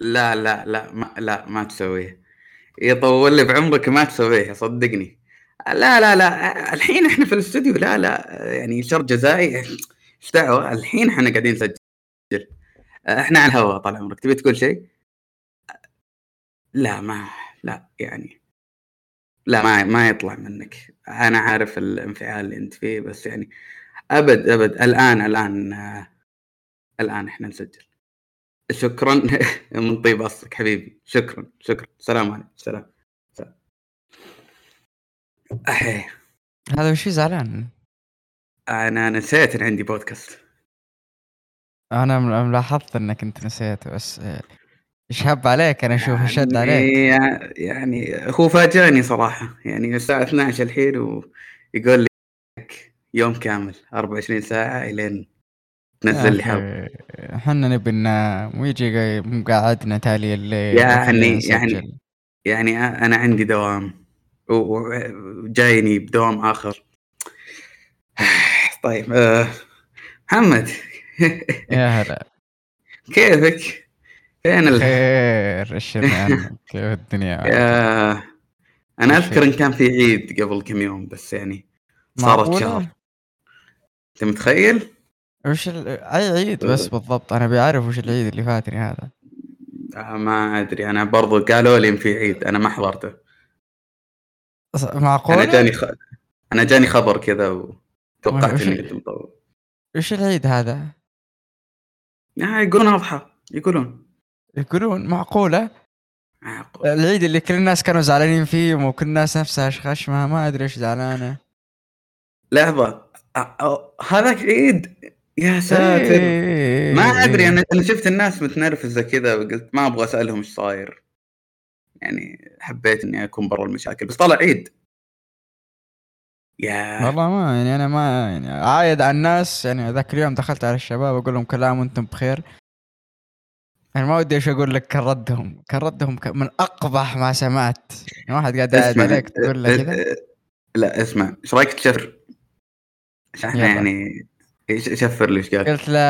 لا لا لا ما لا ما تسويه. يطول لي بعمرك ما تسويه صدقني. لا لا لا الحين إحنا في الاستوديو لا لا يعني شر جزائي. إيش دعوة؟ الحين إحنا قاعدين نسجل. إحنا على الهواء طال عمرك. تبي تقول شيء؟ لا ما لا يعني لا ما ما يطلع منك. أنا عارف الانفعال اللي أنت فيه بس يعني أبد أبد الآن الآن الآن إحنا نسجل. شكرا. من طيب أصلك حبيبي. شكرا شكرا. سلام عليكم. سلام. سلام. أحي. هذا وش زعلان؟ أنا نسيت إن عندي بودكاست. أنا ملاحظت إنك أنت نسيت بس إيش هب عليك؟ أنا أشوف شد عليك. يعني يعني هو فاجأني صراحة. يعني الساعة 12 الحين ويقول لي يوم كامل 24 ساعة إلين تنزل لي حلقه إحنا نبي ننام ويجي مقعدنا تالي الليل يعني يعني يعني أنا عندي دوام. وجايني بدوام آخر. طيب آه، محمد. يا هلا. كيفك؟ فين ال... خير كيف الدنيا؟ يا أنا أذكر إن كان في عيد قبل كم يوم بس يعني صارت شهر. أنت متخيل؟ وش ال... أي عيد بس أه. بالضبط. أنا بعرف وش العيد اللي فاتني هذا. آه ما أدري. أنا برضو قالوا لي في عيد. أنا ما حضرته. معقول أنا جاني خ... أنا جاني خبر كذا وتوقعت إني مطول. وش العيد هذا؟ آه يقولون أضحى. يقولون. يقولون؟ معقولة؟ معقول. العيد اللي كل الناس كانوا زعلانين فيه وكل الناس نفسها خشمها ما أدري إيش زعلانة. لحظة. هذاك عيد يا ساتر. ما أدري أنا أنا شفت الناس متنرفزة كذا وقلت ما أبغى أسألهم إيش صاير. يعني حبيت إني أكون برا المشاكل بس طلع عيد. يا والله ما يعني أنا ما يعني عايد على الناس. يعني ذاك اليوم دخلت على الشباب أقول لهم كل عام وأنتم بخير. يعني ما ودي إيش أقول لك كان ردهم كان ردهم من أقبح ما سمعت. يعني واحد قاعد يعد عليك تقول له كذا. لا اسمع. إيش رأيك تشفر؟ إحنا يعني شفر لي إيش قال قلت له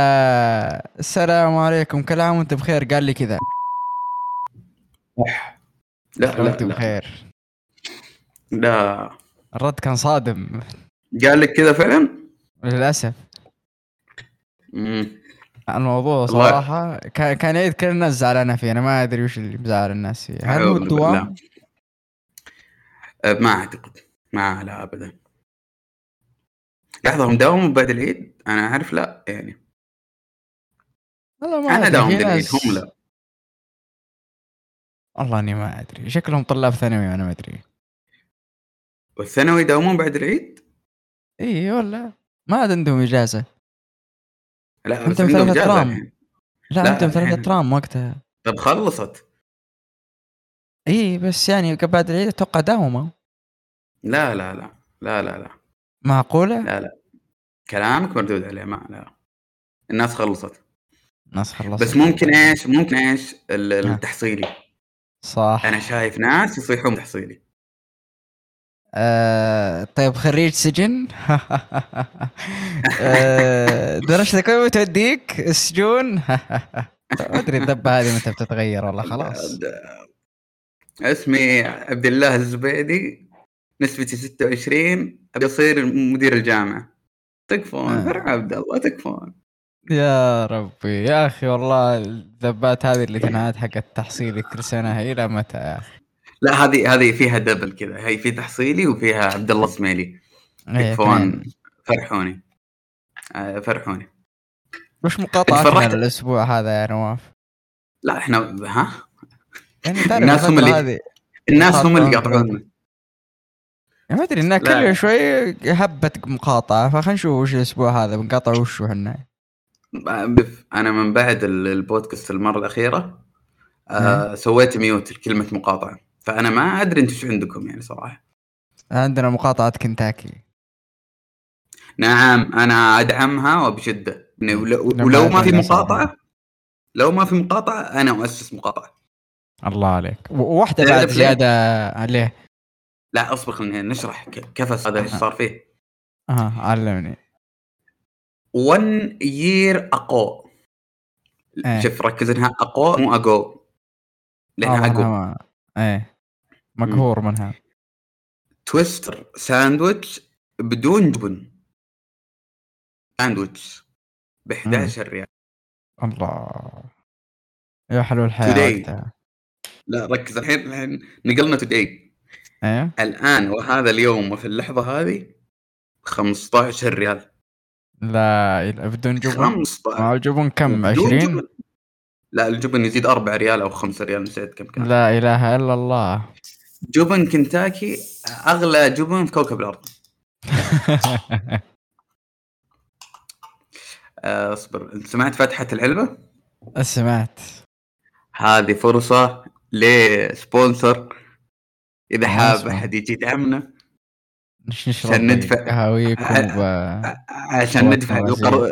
السلام عليكم كل عام وأنت بخير؟ قال لي كذا. لا لا وأنت بخير. لا. الرد كان صادم. قال لك كذا فعلا؟ للأسف. امم الموضوع صراحة كان عيد كل الناس زعلانة فيه. أنا ما أدري وش اللي مزعل الناس فيه. هل هو الدوام؟ أه، ما أعتقد. ما لا أبدا. لحظة هم داوموا بعد العيد؟ أنا أعرف لا يعني. والله ما أنا داوم بعد العيد هم لا. والله إني ما أدري. شكلهم طلاب ثانوي أنا ما أدري. والثانوي يداومون بعد العيد؟ إي ولا؟ ما عاد عندهم إجازة. لا انت ثلاثة ترام. لا, لا أنتم ثلاثة ترام وقتها. طب خلصت. إي بس يعني بعد العيد أتوقع داومه لا لا لا لا لا لا. معقولة؟ لا لا. كلامك مردود عليه ما لا. الناس خلصت. الناس خلصت. بس ممكن إيش ممكن إيش التحصيلي. صح. أنا شايف ناس يصيحون تحصيلي آه، طيب خريج سجن. آه، درجتك وين بتوديك السجون؟ ما أدري الدبه هذه متى بتتغير؟ والله خلاص. اسمي عبد الله الزبيدي. نسبتي 26 ابي اصير مدير الجامعة. تكفون آه. عبد الله تكفون. يا ربي يا أخي والله الذبات هذه اللي تنعاد حق التحصيلي كل سنه هي إلى متى يا أخي؟ لا هذه هذه فيها دبل كذا. هي في تحصيلي وفيها عبد الله اسماعيلي إيه، يكفون فرحوني. آه، فرحوني. وش مقاطعتنا الأسبوع هذا يا نواف؟ لا إحنا ها؟ يعني الناس هم اللي الناس هم اللي يقاطعونا ما أدري إنها كل شوي هبه مقاطعة فخلينا نشوف وش الأسبوع هذا بنقاطع وش إحنا أنا من بعد البودكاست المرة الأخيرة آه سويت ميوت لكلمة مقاطعة. فأنا ما أدري أنتم شو عندكم يعني صراحة. عندنا مقاطعة كنتاكي. نعم أنا أدعمها وبشدة. ولو, ولو ما في مقاطعة لو ما في مقاطعة أنا مؤسس مقاطعة. الله عليك. وواحده بعد زيادة عليه. لا أصبر خلينا نشرح كفس هذا إيش صار فيه. آه علمني. 1 يير اقو شوف ركز إنها اقو مو اقو لأنها أنا ما... إيه. مقهور منها. تويستر ساندويتش بدون جبن. ساندويتش ب 11 ريال. الله. يا حلو الحياة لا ركز الحين الحين نقلنا توداي إيه؟ الآن وهذا اليوم وفي اللحظة هذه 15 ريال. لا بدون جبن 15 مع الجبن كم؟ بدون 20 جبن. لا الجبن يزيد 4 ريال أو 5 ريال نسيت كم كان. لا إله إلا الله. جبن كنتاكي أغلى جبن في كوكب الأرض. آه، اصبر. سمعت فتحة العلبة؟ سمعت. هذه فرصة لسبونسر إذا حاب. أحد يجي يدعمنا عشان ندفع- قهاويكم ب... عشان ندفع. القر...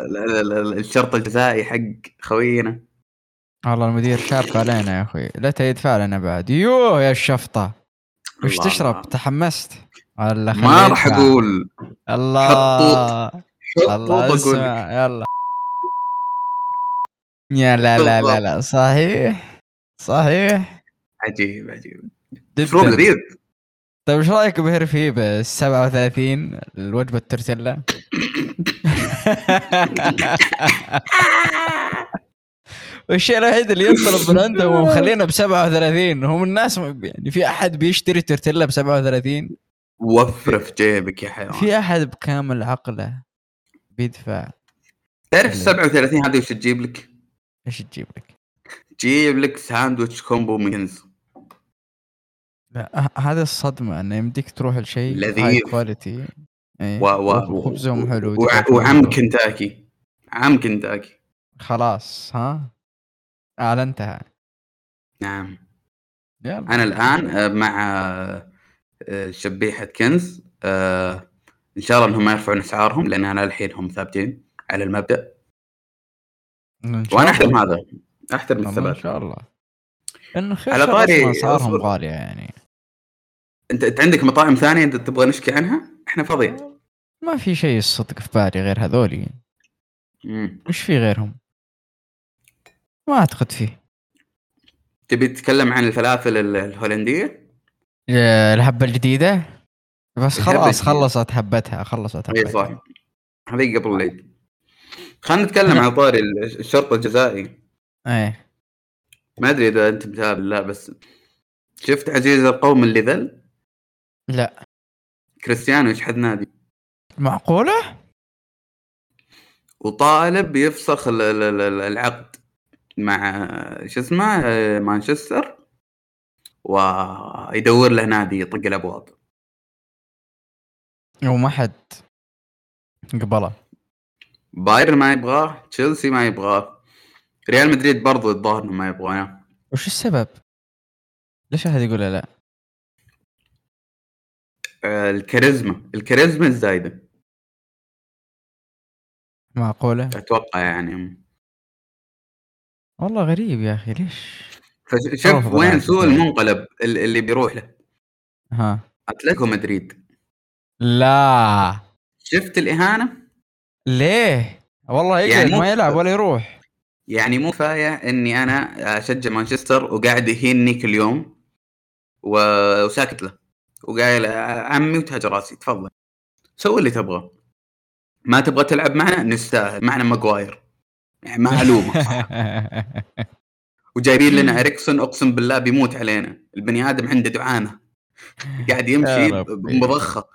الشرط الجزائي حق خوينا. والله المدير شاب علينا يا أخوي. لا يدفع لنا بعد. يوه يا الشفطة. وش الله. تشرب؟ تحمست. ولا ما راح. أقول. الله. حطوط. اسمع يلا. يا لا لا لا لا. صحيح؟ صحيح؟ عجيب عجيب. لذيذ طيب إيش رأيك بهرفي ب 37 الوجبة التورتيلا؟ والشيء الوحيد اللي ينطلب من عندهم ومخلينا ب 37 هم الناس يعني في أحد بيشتري تورتيلا ب 37 وفر في جيبك يا حيوان. في أحد بكامل عقله بيدفع تعرف ال 37 هذه وش تجيب لك؟ إيش تجيب لك؟ تجيب لك ساندويتش combo من Cane's لا ه- هذه الصدمة إنه يمديك تروح لشيء لذيذ. high quality إيه. و... و... وخبزهم حلو. ودجاجهم وعم. كنتاكي عم كنتاكي خلاص ها اعلنتها نعم يلا أنا الآن آه، مع آه، آه، شبيحة Cane's آه، إن شاء الله إنهم ما يرفعون أسعارهم لأن أنا الحين هم ثابتين على المبدأ وأنا. أحترم هذا أحترم والله إن الثبات شاء الله إنه خير على طاري- أسعارهم. غالية يعني انت إنت عندك مطاعم ثانية انت تبغى نشكي عنها؟ إحنا فاضيين. ما في شيء الصدق في بالي غير هذولي. وش في غيرهم؟ ما أعتقد فيه. تبي تتكلم عن الفلافل ال- الهولندية؟ الهبه الجديدة؟ بس خلاص. خلصت هبتها خلصت إي هبتها صح. هذه قبل العيد خلينا نتكلم عن طاري ال- الشرط الجزائي. إيه. ما أدري إذا أنت متابع لا بس شفت عزيز القوم اللي ذل؟ لا كريستيانو يشحذ نادي معقولة؟ وطالب يفسخ ال- ال- ال- العقد مع شو اسمه مانشستر ويدور له نادي يطق الأبواب وما حد قبله بايرن ما يبغاه تشيلسي ما يبغاه ريال مدريد برضو الظاهر ما يبغاه وش السبب؟ ليش أحد يقول لا؟ الكاريزما. الكاريزما الزايده معقولة؟ أتوقع يعني. والله غريب يا أخي ليش؟ فشوف وين سوء. المنقلب ال- اللي بيروح له. ها. أتلتيكو مدريد. لا. شفت الإهانة؟ ليه؟ والله يقعد يعني ما يلعب ولا يروح. يعني مو كفاية إني أنا أشجع مانشستر وقاعد يهيني كل يوم وساكت له. وقايل عمي وتاج راسي تفضل. سوي اللي تبغى. ما تبغى تلعب معنا نستاهل. معنا ماجواير. يعني ما ألومك صح وجايبين لنا إريكسون أقسم بالله بيموت علينا. البني آدم عنده دعامه قاعد يمشي. بمضخة.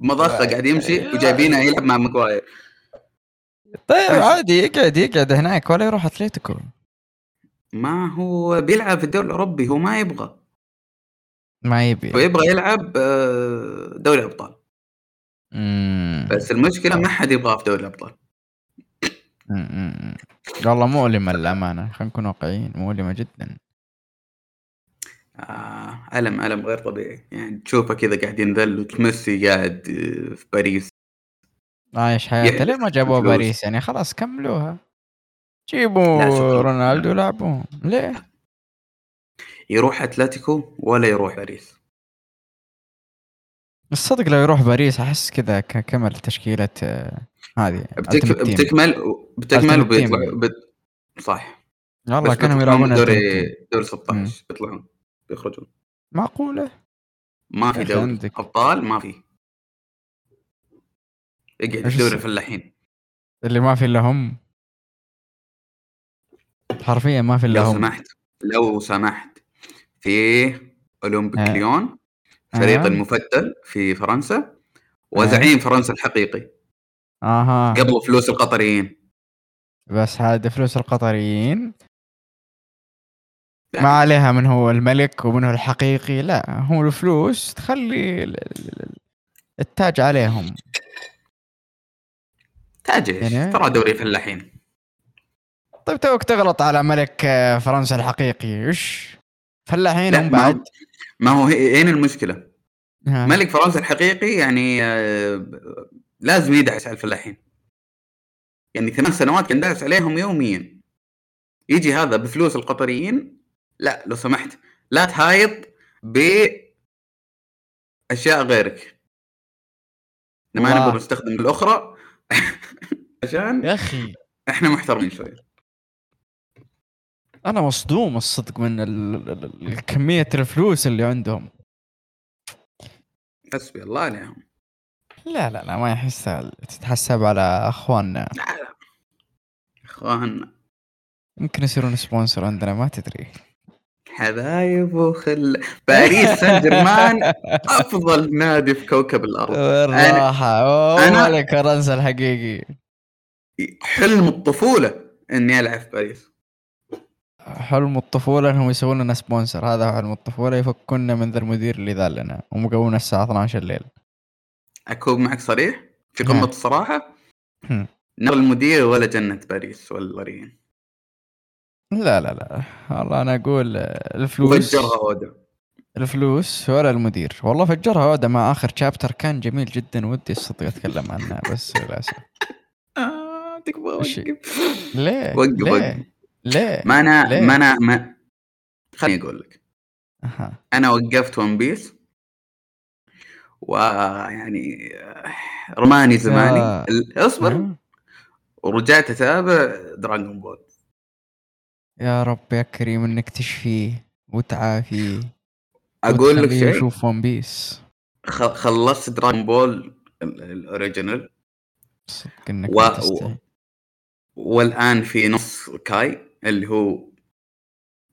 مضخه قاعد يمشي وجايبينه يلعب مع ماجواير. طيب عادي يقعد يقعد هناك ولا يروح اتلتيكو ما هو بيلعب في الدوري الأوروبي هو ما يبغى. ما يبي هو يبغى يلعب آه، دوري ابطال. بس المشكلة ما حد يبغاه في دوري الأبطال. والله مؤلمة للأمانة خلينا نكون واقعيين مؤلمة جدا آه ألم ألم غير طبيعي يعني تشوفه كذا قاعد ينذل وميسي قاعد آه، في باريس عايش حياته يحدث ليه ما جابوه فلوس. باريس يعني خلاص كملوها جيبوا. رونالدو لعبوه ليه؟ يروح أتلتيكو ولا يروح باريس؟ الصدق لو يروح باريس أحس كذا كمل تشكيلة آه، هذه بتك... بتكمل بتكمل. وبيطلع بت... صح. والله كانوا يلعبون دوري. دوري 16 بيطلعون بيخرجون. معقولة؟ ما في دوري. أبطال؟ ما في. اقعد دوري الفلاحين اللي ما في إلا هم. حرفيا ما في إلا لو هم. سمحت لو سمحت. في أولمبيك آه. ليون فريق آه. المفتل في فرنسا وزعيم فرنسا الحقيقي. آها. قبل فلوس القطريين. بس هذا فلوس القطريين. ما عليها من هو الملك ومن هو الحقيقي لا هو الفلوس تخلي ال- ال- ال- التاج عليهم. تاج إيش؟ يعني- ترى دوري فلاحين. طيب توك تغلط على ملك آه، فرنسا الحقيقي إيش؟ فلاحين لا هم بعد. ما هو هنا المشكلة؟ ها. ملك فرنسا الحقيقي يعني آه، لازم يدعس على الفلاحين. يعني ثمان سنوات كان داعس عليهم يوميا. يجي هذا بفلوس القطريين؟ لا لو سمحت. لا تهايط بأشياء غيرك. إحنا ما الله. نبغى نستخدم الاخرى عشان يا أخي. إحنا محترمين شوي. أنا مصدوم الصدق من كمية الفلوس اللي عندهم. حسبي الله عليهم لا لا لا ما يحس تتحسب على أخواننا. لا لا. اخوان يمكن يصيرون سبونسر عندنا ما تدري. حبايب وخل باريس سان جيرمان أفضل نادي في كوكب الأرض. بالراحة. أوه أنا- ملك فرنسا الحقيقي. حلم الطفولة إني ألعب في باريس. حلم الطفولة أنهم يسوون لنا sponsor؟ هذا حلم الطفولة يفكونا من ذا المدير اللي ذا لنا. ومقومنا الساعة 12 الليل. اكون معك صريح؟ في نعم. قمه الصراحة؟ هم. نار المدير ولا جنة باريس ولا ريان لا لا لا. والله أنا أقول الفلوس. وفجرها أودا. الفلوس ولا المدير. والله فجرها عودة مع آخر شابتر كان جميل جدا ودي الصدق أتكلم عنه بس للأسف. آه تكفى إيش- وقف. ليه؟ وقف ليه؟ وقف ليه؟ ما أنا ليه؟ ما أنا ما خليني أقول لك أها. أنا وقفت ون بيس ويعني آه، رماني زماني ال- اصبر ها؟ ورجعت أتابع Dragon Ball يا رب يا كريم إنك تشفيه وتعافيه أقول لك شيء يشوف One Piece خلصت Dragon Ball ال- ال original و- تستحي والآن في نص Kai اللي هو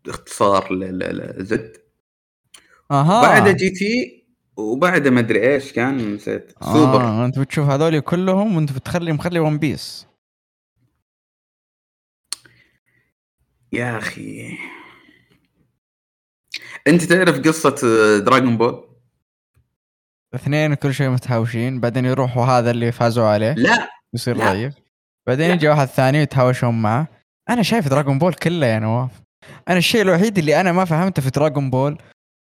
اختصار ل Z أها. بعد GT وبعد ما أدري إيش كان نسيت. سوبر. آه أنت بتشوف هذول كلهم وأنت بتخلي مخلي One Piece يا أخي. أنت تعرف قصة Dragon Ball اثنين كل شيء متهاوشين بعدين يروحوا هذا اللي فازوا عليه. لا. يصير. ضعيف. بعدين. يجي واحد ثاني يتهاوشون معه. أنا شايف Dragon Ball كله يا نواف. أنا الشيء الوحيد اللي أنا ما فهمته في Dragon Ball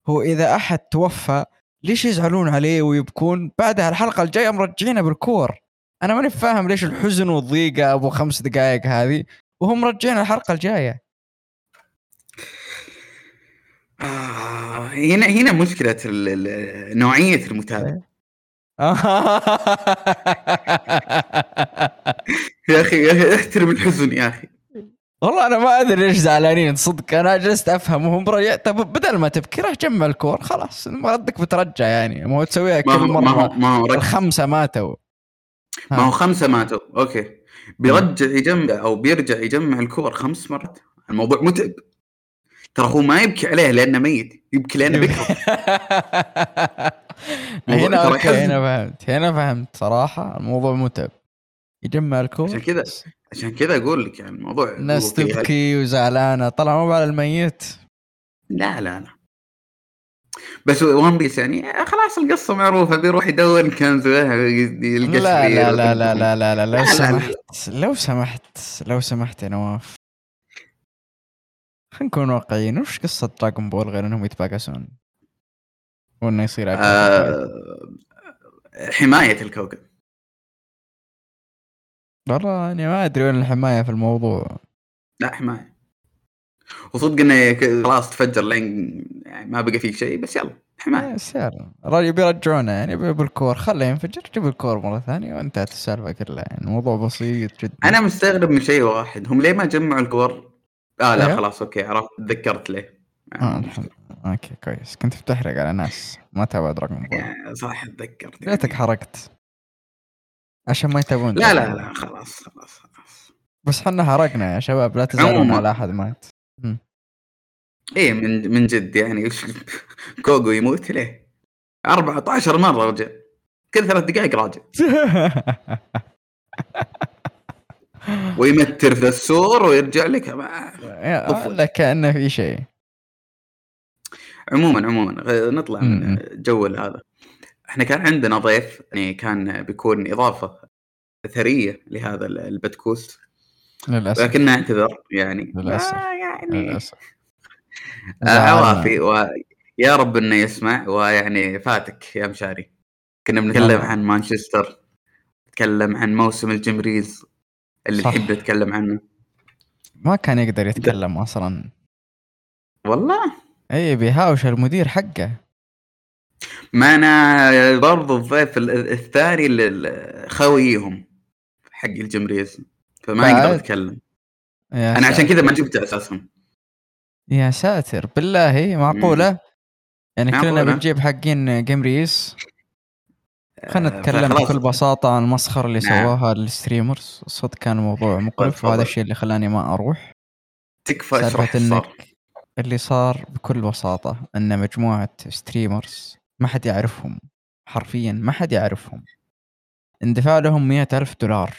هو إذا أحد توفى ليش يزعلون عليه ويبكون؟ بعدها الحلقة الجاية مرجعينه بالكور. أنا ماني فاهم ليش الحزن والضيقة أبو خمس دقائق هذه وهم مرجعين الحلقة الجاية. آه هنا هنا مشكلة نوعية المتابع يا أخي يا أخي احترم الحزن يا أخي. والله أنا ما أدري ليش زعلانين صدق أنا جلست أفهم وهم برا طب بدل ما تبكي راح جمع الكور خلاص ردك بترجع يعني ما هو تسويها كل هو ما هو مره ما هو الخمسة ماتوا. ما هو خمسة ماتوا أوكي. بيرجع يجمع أو بيرجع يجمع الكور خمس مرات. الموضوع متعب. ترى هو ما يبكي عليه لأنه ميت يبكي لأنه موضوع هنا أوكي. هنا فهمت هنا فهمت صراحة الموضوع متعب. يجمع الكور عشان كذا عشان كذا أقول لك يعني الموضوع الناس فيه- تبكي وزعلانة طلع مو على الميت. لا لا لا. بس One Piece يعني خلاص القصة معروفة بيروح يدور كنز يلقى لا لا لا لا لا لا لا لو لا، لا، لا. سمحت لو سمحت لو سمحت يا نواف. خلينا نكون واقعيين وش قصة Dragon Ball غير إنهم يتباكسون وإنه يصير آه حماية الكوكب. والله اني ما أدري وين الحماية في الموضوع. لا حماية. وصدق إنه خلاص تفجر لين يعني ما بقى فيك شيء بس يلا حماية. بس يلا الرجل بيرجعونه يعني بالكور. خله ينفجر جيب الكور مرة ثانية وانتهت السالفة كلها. يعني الموضوع بسيط جدا. أنا مستغرب من شيء واحد. هم ليه ما جمعوا الكور؟ آه لا أيوه. خلاص أوكي عرفت تذكرت ليه. آه الحمد أوكي كويس. كنت بتحرق على ناس ما بول يعني صح تذكرت. ليتك يعني. حرقت. عشان ما يتابعون لا لا. لا خلاص خلاص خلاص. بس حنا حرقنا يا شباب لا تزعلون. على أحد مات إيه من من جد يعني. وش كوغو يموت ليه؟ 14 مرة رجع. كل ثلاث دقائق راجع. ويمتر في السور ويرجع لك. ولا كأنه في شيء. عموما عموما. نطلع. من جو هذا. إحنا كان عندنا ضيف يعني كان بيكون إضافة أثرية لهذا ال- البتكوست للأسف. لكن نعتذر يعني. للأسف. آه يعني للأسف. آه،. عوافي ويا رب إنه يسمع ويعني فاتك يا مشاري. كنا بنتكلم والله. عن مانشستر نتكلم عن موسم الجمريز اللي صح. نحب نتكلم عنه. ما كان يقدر يتكلم أصلا. والله؟ اي بيهاوش المدير حقه. ما أنا برضو الضيف ال- الثاني اللي خويهم حق الجمريز فما يتكلم يا أنا عشان ساتر. كذا ما جبته أساسا يا ساتر بالله معقولة يعني كلنا. بنجيب حقين جيم ريس خلينا آه، نتكلم. بكل بساطة عن المسخرة اللي نعم. سواها ال streamers صدق كان موضوع مقرف. وهذا الشيء اللي خلاني ما أروح تكفى اشرح صار انك اللي صار بكل بساطة إن مجموعة streamers ما حد يعرفهم حرفيا ما حد يعرفهم. اندفع لهم مئة ألف دولار.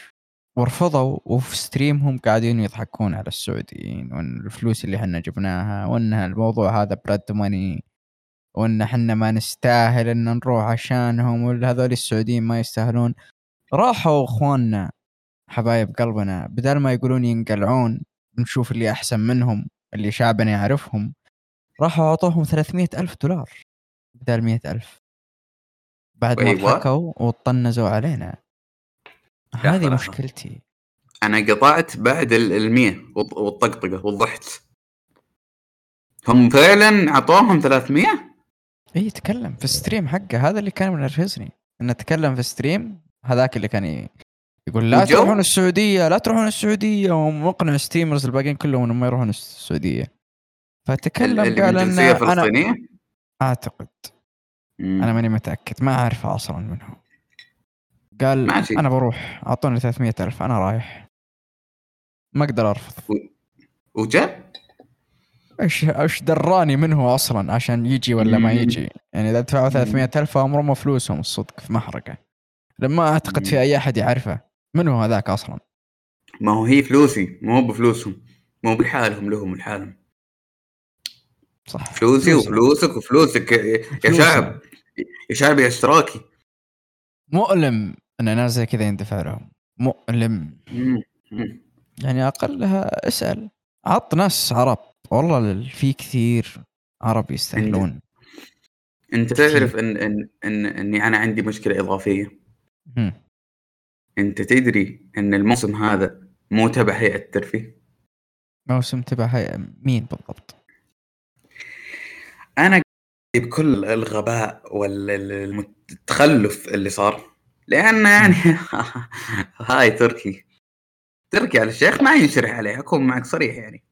ورفضوا وفي stream هم قاعدين يضحكون على السعوديين وإن الفلوس اللي حنا جبناها وإن الموضوع هذا blood money وإن حنا ما نستاهل إن نروح عشانهم ولا هذول السعوديين ما يستاهلون. راحوا إخواننا حبايب قلبنا بدل ما يقولون ينقلعون نشوف اللي أحسن منهم اللي شعبنا يعرفهم راحوا أعطوهم 300 ألف دولار. بدل 100 ألف. بعد ما أيوة. ضحكوا وطنزوا علينا. هذه. مشكلتي. أنا قطعت بعد ال- المية والط- والطقطقة وضحت هم فعلا أعطوهم 300 إي تكلم في ال stream حقه. هذا اللي كان منرفزني إنه تكلم في stream هذاك اللي كان يقول لا وجو؟ تروحون السعودية لا تروحون السعودية. ومقنع streamers الباقيين كلهم إنهم ما يروحون السعودية. ال- فتكلم قال ان أنا أعتقد. أنا ماني متأكد ما اعرفه أصلا منه قال ماشي. أنا بروح أعطوني 300 ألف أنا رايح. ما أقدر أرفض. وجاء إيش إيش دراني منه أصلا عشان يجي ولا ما مم. يجي؟ يعني إذا دفعوا مم. 300 ألف امرهم فلوسهم الصدق في محرقة. لما أعتقد في مم. أي أحد يعرفه. من هو هذاك أصلا؟ ما هو هي فلوسي ما هو بفلوسهم. ما هو بحالهم لهم لحالهم صح فلوسي. وفلوسك وفلوسك يا-. شعب يا شعب يا اشتراكي مؤلم إن ناس زي كذا يندفع لهم مؤلم مم. مم. يعني أقلها أسأل عط ناس عرب والله ال- في كثير عرب يستاهلون أنت تعرف إن إن إن إني أنا عندي مشكلة إضافية. أنت تدري إن الموسم هذا مو تبع هيئة الترفيه موسم تبع هيئة مين بالضبط؟ أنا بكل الغباء والتخلف اللي صار لأن يعني هاي تركي تركي آل الشيخ ما ينشره عليه أكون معك صريح يعني.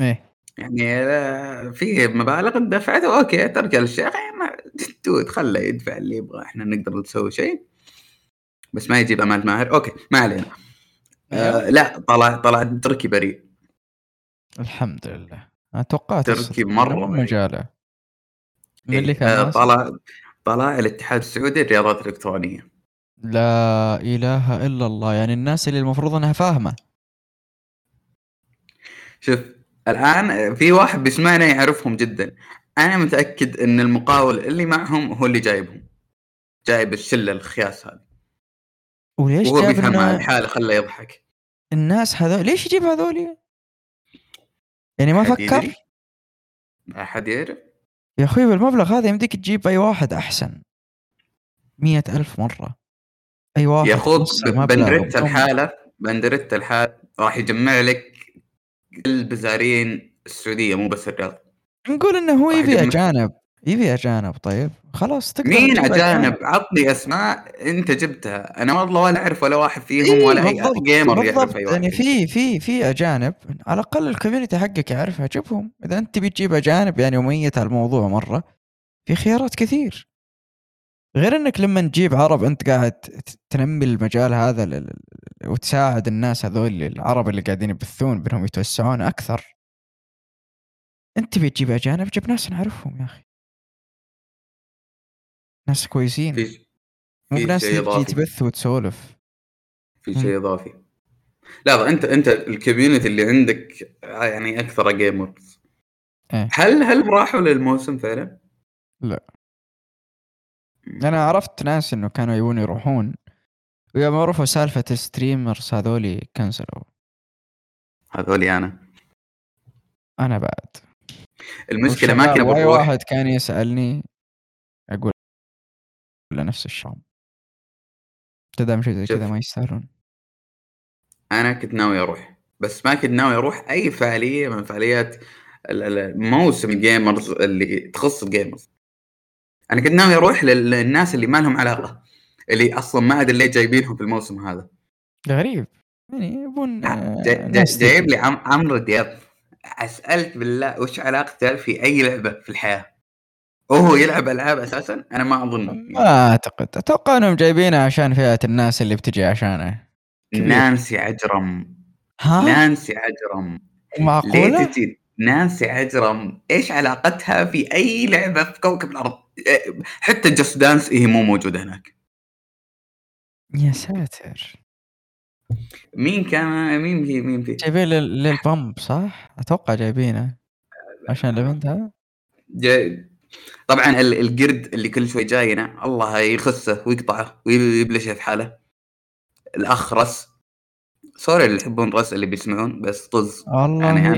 إيه. يعني آه، في مبالغ دفعته okay تركي آل الشيخ my dude خله يدفع اللي يبغى إحنا نقدر نسوي شيء بس ما يجيب امال ماهر. okay ما علينا. آه لا طلع طلع تركي بريء. الحمد لله. أنا توقعت تركي بعيد. مجاله. من اللي إيه، كان آه ناس؟ طلع طلع الاتحاد السعودي للرياضات الإلكترونية. لا إله إلا الله يعني الناس اللي المفروض إنها فاهمة. شوف الآن في واحد بيسمعنا يعرفهم جدا. أنا متأكد إن المقاول اللي معهم هو اللي جايبهم. جايب الشلة الخياس هذه. وليش وهو جاب بيفهمها لنا الحالة خله يضحك. الناس هذول ليش يجيب هذول؟ يعني ما فكر يدري؟ أحد يعرف؟ يا أخوي بالمبلغ هذا يمديك تجيب أي واحد أحسن. مية ألف مرة. أي واحد يا أخوك نص المبلغ بندريت وأم. الحالة بندريت الحالة راح يجمع لك البزارين السعودية مو بس الرياض. نقول إنه هو يبي أجانب. يبي أجانب طيب. خلاص تقدر مين أجانب؟ عطني أسماء أنت جبتها. أنا والله ولا أعرف ولا واحد فيهم ولا أي جيمر يعرف أي واحد. يعني. في في في أجانب. على الأقل الكوميونتي حقك يعرفها جيبهم. إذا أنت تبي تجيب أجانب يعني وميت على الموضوع مرة. في خيارات كثير. غير إنك لما تجيب عرب أنت قاعد تنمي المجال هذا وتساعد الناس هذول العرب اللي قاعدين يبثون بأنهم يتوسعون أكثر. أنت تبي تجيب أجانب جيب ناس نعرفهم يا أخي. ناس كويسين. في مو شيء تجي تبث وتسولف. في. شيء إضافي. لا أنت أنت ال community اللي عندك يعني أكثر gamers إيه. هل هل راحوا للموسم فعلا؟ لا. أنا عرفت ناس إنه كانوا يبون يروحون. ويوم عرفوا سالفة ال streamers هذولي كنسلوا. هذولي أنا. أنا بعد. المشكلة ما كنا واي بنروح. واحد كان يسألني أقول له نفس الشام تدعم شيء زي. كذا ما يستاهلون. أنا كنت ناوي أروح بس ما كنت ناوي أروح أي فعالية من فعاليات ال- ال- موسم ال gamers اللي تخص ال gamers. أنا كنت ناوي أروح لل- للناس اللي ما لهم علاقة اللي أصلا ما أدري ليه جايبينهم في الموسم هذا. غريب. يعني يبون آه، جايب. لي عم عمرو دياب. اسالك بالله وش علاقته في أي لعبة في الحياة؟ وهو يلعب ألعاب أساسا؟ أنا ما أظن. ما أعتقد. أتوقع إنهم جايبينه عشان فئة الناس اللي بتجي عشانه. نانسي عجرم. ها؟ نانسي عجرم. ليه تجي نانسي عجرم؟ إيش علاقتها في أي لعبة في كوكب الأرض؟ حتى جست دانس هي مو موجودة هناك. يا ساتر. مين كان مين في مين في؟ جايبين لل- للبمب صح؟ أتوقع جايبينه. عشان الإيفنت هذا؟ جاي طبعا ال- القرد اللي كل شوي جاينا الله يخسه ويقطعه ويبلشه في حاله. الأخرس. سوري اللي يحبون رس اللي بيسمعون بس طز. والله يعني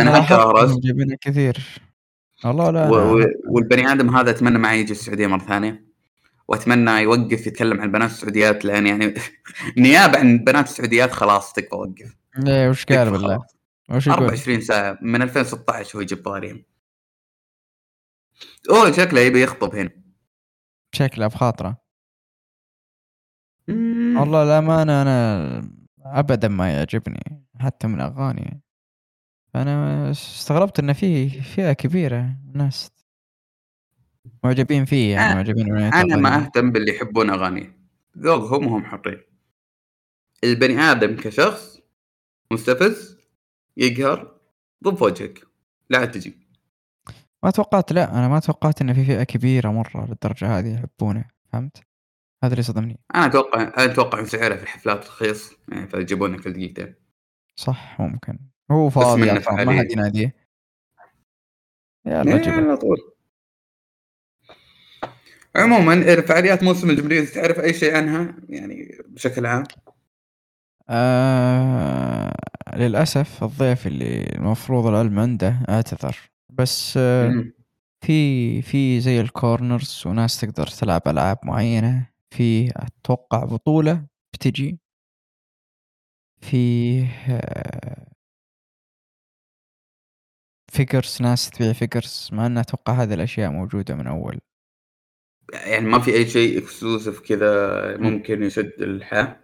أنا انهم رسم. جايبينه كثير. والله لا و- والبني آدم هذا أتمنى ما يجي السعودية مرة ثانية. وأتمنى يوقف يتكلم عن البنات السعوديات لأن يعني نيابه عن البنات السعوديات خلاص تكفى وقف إيه وش قال بالله. وش يقول؟ 24 ساعة من 2016 هو يجيب طاريهم أوه شكله يبي يخطب هنا. شكله بخاطرة. والله الأمانة أنا أبدا ما يعجبني حتى من أغاني. فأنا استغربت إن في فئة كبيرة الناس معجبين فيه يعني آه، معجبين أنا ما. أهتم باللي يحبون أغانيه. ذوقهم وهم حرين البني آدم كشخص مستفز يقهر ضب وجهك. لا تجي. ما توقعت لا أنا ما توقعت إن في فئة كبيرة مرة للدرجة هذه يحبونه فهمت؟ هذا اللي صدمني. أنا أتوقع أنا أتوقع ان سعره في الحفلات رخيص يعني فيجيبونه كل دقيقتين. صح ممكن. هو فاضي منه أصلاً، ما. حد يناديه. يلا إيه، على طول. عموما فعاليات موسم الجمهورية تعرف أي شيء عنها يعني بشكل عام؟ آه للأسف الضيف اللي المفروض العلم عنده اعتذر. بس آه. في في زي الكورنرز وناس تقدر تلعب ألعاب معينة. في أتوقع بطولة بتجي. في figures ناس تبيع figures مع إن أتوقع هذه الأشياء موجودة من أول. يعني ما في أي شيء exclusive كذا ممكن يشد الحياة؟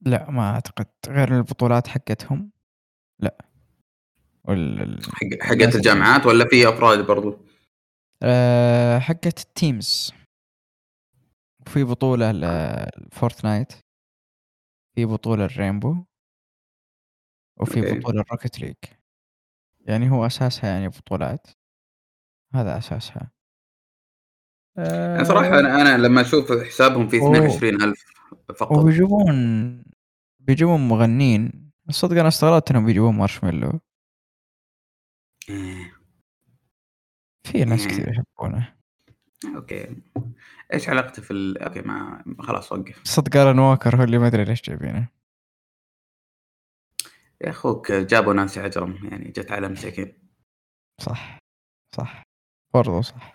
لا ما أعتقد. غير البطولات حقتهم. لا. وال ال- حق حقت الجامعات ولا في أفراد برضو؟ آه، حقت ال teams وفي بطولة ال Fortnite في بطولة ال Rainbow وفي okay. بطولة ال Rocket League يعني هو أساسها يعني بطولات. هذا أساسها. يعني صراحة أنا أنا لما أشوف حسابهم في أوه. 22000 فقط. وبيجيبون بيجيبون مغنين الصدق أنا استغربت إنهم بيجيبون Marshmello. في ناس. كثير يحبونه. okay. إيش علاقته في ال... أوكي ما خلاص وقف. صدق ألان ووكر هو اللي ما أدري ليش جايبينه. يا أخوك جابوا نانسي عجرم يعني جت على مساكين صح صح. برضو صح.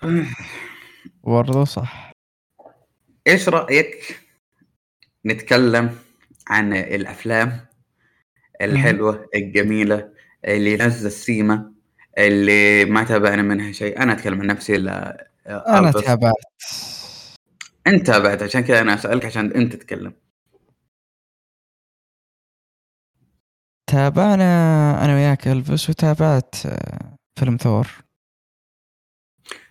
برضو صح. إيش رأيك نتكلم عن الأفلام الحلوة الجميلة اللي نزل السيما؟ اللي ما تابعنا منها شيء. أنا أتكلم عن نفسي لا أنا ألبس. تابعت. أنت تابعت. عشان كذا أنا أسألك عشان أنت تتكلم. تابعنا أنا وياك الفس وتابعت آه، فيلم ثور.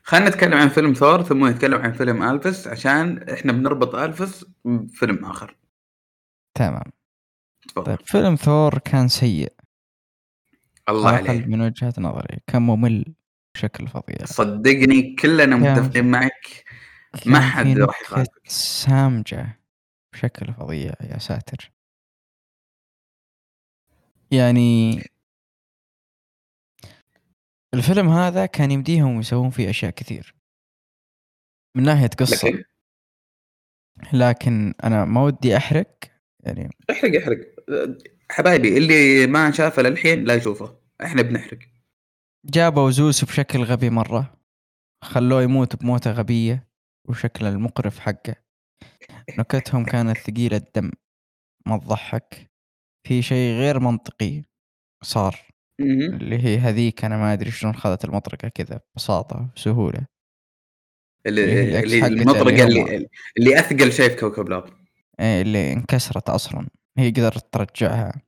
خلينا نتكلم عن فيلم ثور ثم نتكلم عن فيلم الفس عشان إحنا بنربط الفس بفيلم آخر. تمام. طيب فيلم ثور كان سيء. الله عليك. من وجهة نظري كان ممل بشكل فظيع. صدقني كلنا متفقين معك. ما حد راح يخالفك. سامجة بشكل فظيع يا ساتر. يعني الفيلم هذا كان يمديهم يسوون فيه أشياء كثير. من ناحية قصة. لكن؟ لكن أنا ما ودي أحرق يعني احرق احرق. حبايبي اللي ما شافه للحين لا يشوفه. إحنا بنحرق. جابوا زوس بشكل غبي مرة. خلوه يموت بموتة غبية وشكل المقرف حقه. نكتهم كانت ثقيلة الدم. ما تضحك. في شيء غير منطقي صار. اللي هي هذيك أنا ما أدري شلون خذت المطرقة كذا ببساطة بسهولة. اللي اللي, المطرقة اللي اللي, أثقل شيء في كوكب الأرض. إيه اللي انكسرت أصلا. هي قدرت ترجعها.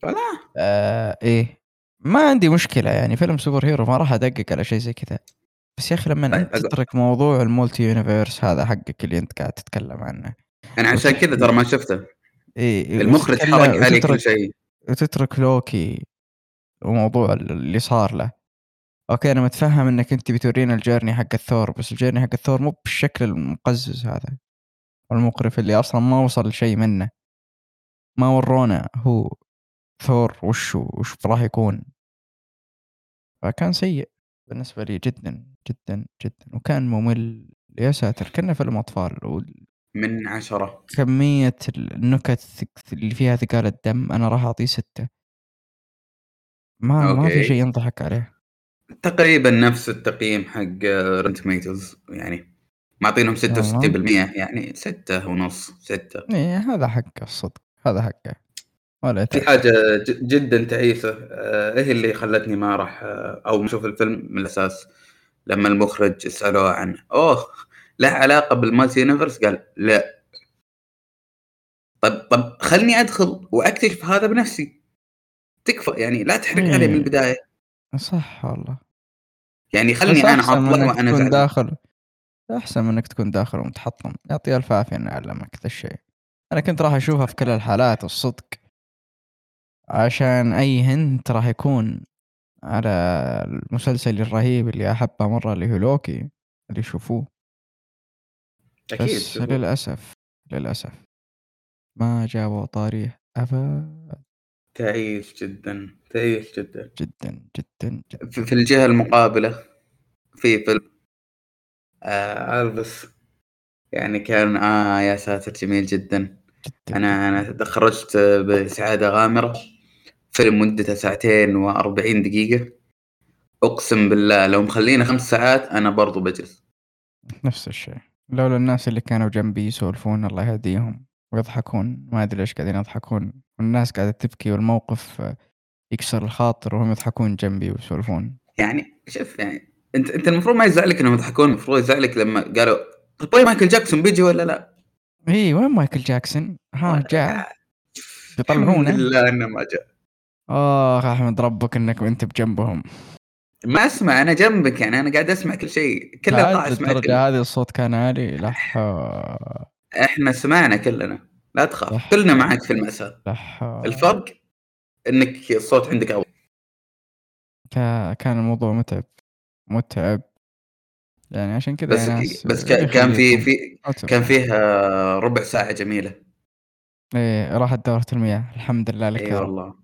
فلا آه إيه. ما عندي مشكلة يعني فيلم superhero ما راح أدقق على شيء زي كذا. بس يا أخي لما. تترك موضوع ال multi universe هذا حقك اللي أنت قاعد تتكلم عنه. أنا عشان كذا ترى ما شفته. إيه، المخرج حرق علي كل شيء. وتترك لوكي وموضوع اللي صار له. okay أنا متفهم إنك أنت بتورينا الجيرني حق الثور بس الجيرني حق الثور مو بالشكل المقزز هذا. والمقرف اللي أصلا ما وصل شيء منه. ما ورونا هو ثور وش وش راح يكون. فكان سيء بالنسبة لي جدا جدا جدا. وكان ممل يا ساتر كنا فيلم أطفال من عشرة. وكميه النكت اللي فيها ثقال الدم أنا راح أعطيه ستة. ما ما في okay. شيء ينضحك عليه. تقريبا نفس التقييم حق Rotten Tomatoes يعني معطينهم 66% يعني ستة ونص ستة. إيه هذا حقه الصدق. هذا حقه. ولا في ج- جدا تعيسة. آه، إيه اللي خلتني ما راح آه، أو ما أشوف الفيلم من الأساس. لما المخرج سألوه عن أوه له علاقة بالمالتي يونيفرس؟ قال لا. طب طب خلني أدخل وأكتشف هذا بنفسي. تكفى يعني لا تحرق إيه. علي من البداية. صح والله. يعني خلني أنا اطلع وأنا تكون داخل أحسن من إنك تكون داخل ومتحطم. يعطي الف عافيه انه علمك ذا الشيء. أنا كنت راح أشوفها في كل الحالات الصدق. عشان أي هنت راح يكون على المسلسل الرهيب اللي أحبه مرة اللي هو لوكي اللي يشوفوه. أكيد بس شوفوا. للأسف للأسف ما جابوا طاريه ابدا. تعيس جدا تعيس جدا. جدا جدا جدا. في في الجهة المقابلة في فيلم. آه الفيس يعني كان آه يا ساتر جميل جدا. جدا. أنا أنا تخرجت بسعادة غامرة. فيلم مدته ساعتين و40 دقيقة. أقسم بالله لو مخلينا خمس ساعات أنا برضو بجلس. نفس الشيء. لولا الناس اللي كانوا جنبي يسولفون الله يهديهم ويضحكون. ما أدري ليش قاعدين يضحكون. والناس قاعدة تبكي والموقف يكسر الخاطر وهم يضحكون جنبي ويسولفون. يعني شوف يعني انت أنت المفروض ما يزعلك إنهم يضحكون المفروض يزعلك لما قالوا طيب مايكل جاكسون بيجي ولا لا؟ اي وين مايكل جاكسون؟ ها جاء. الحمد بيطلعونه؟ لله إنه ما جاء. اخ أحمد ربك إنك انت بجنبهم. ما أسمع أنا جنبك يعني أنا قاعد أسمع كل شيء. كل عاد أسمع كل- الدرجه هذه الصوت كان عالي حول إحنا سمعنا كلنا. لا تخاف صح. كلنا معك في المأساة. حول الفرق إنك الصوت عندك أول. كا- كان الموضوع متعب متعب. يعني عشان كذا بس ناس بس كان كان في يخليكم. في. كان فيه آه، ربع ساعة جميلة. إيه راحت دورة المياه. الحمد لله لك إي والله.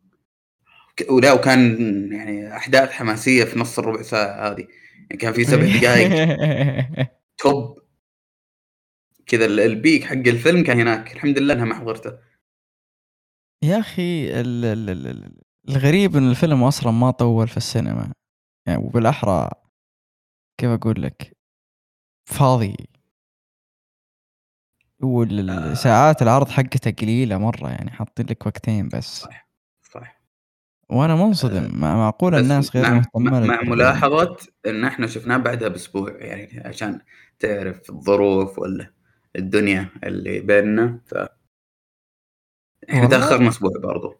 ولا وكان يعني أحداث حماسية في نص الربع ساعة هذه. يعني كان في سبع دقائق توب. كذا ال- البيك حق الفيلم كان هناك. الحمد لله إنها ما حضرته. يا أخي ال- ال- ال- ال- الغريب إن الفيلم أصلا ما طول في السينما. يعني وبالأحرى كيف أقول لك؟ فاضي. والساعات العرض حقته قليلة مرة يعني حاطين لك وقتين بس. صح صح وأنا منصدم. مع- معقول الناس غير مهتمة مع, مع. ملاحظة إن إحنا شفناه بعدها بأسبوع يعني عشان تعرف الظروف ولا الدنيا اللي بيننا ف إحنا؟ تأخرنا أسبوع برضو.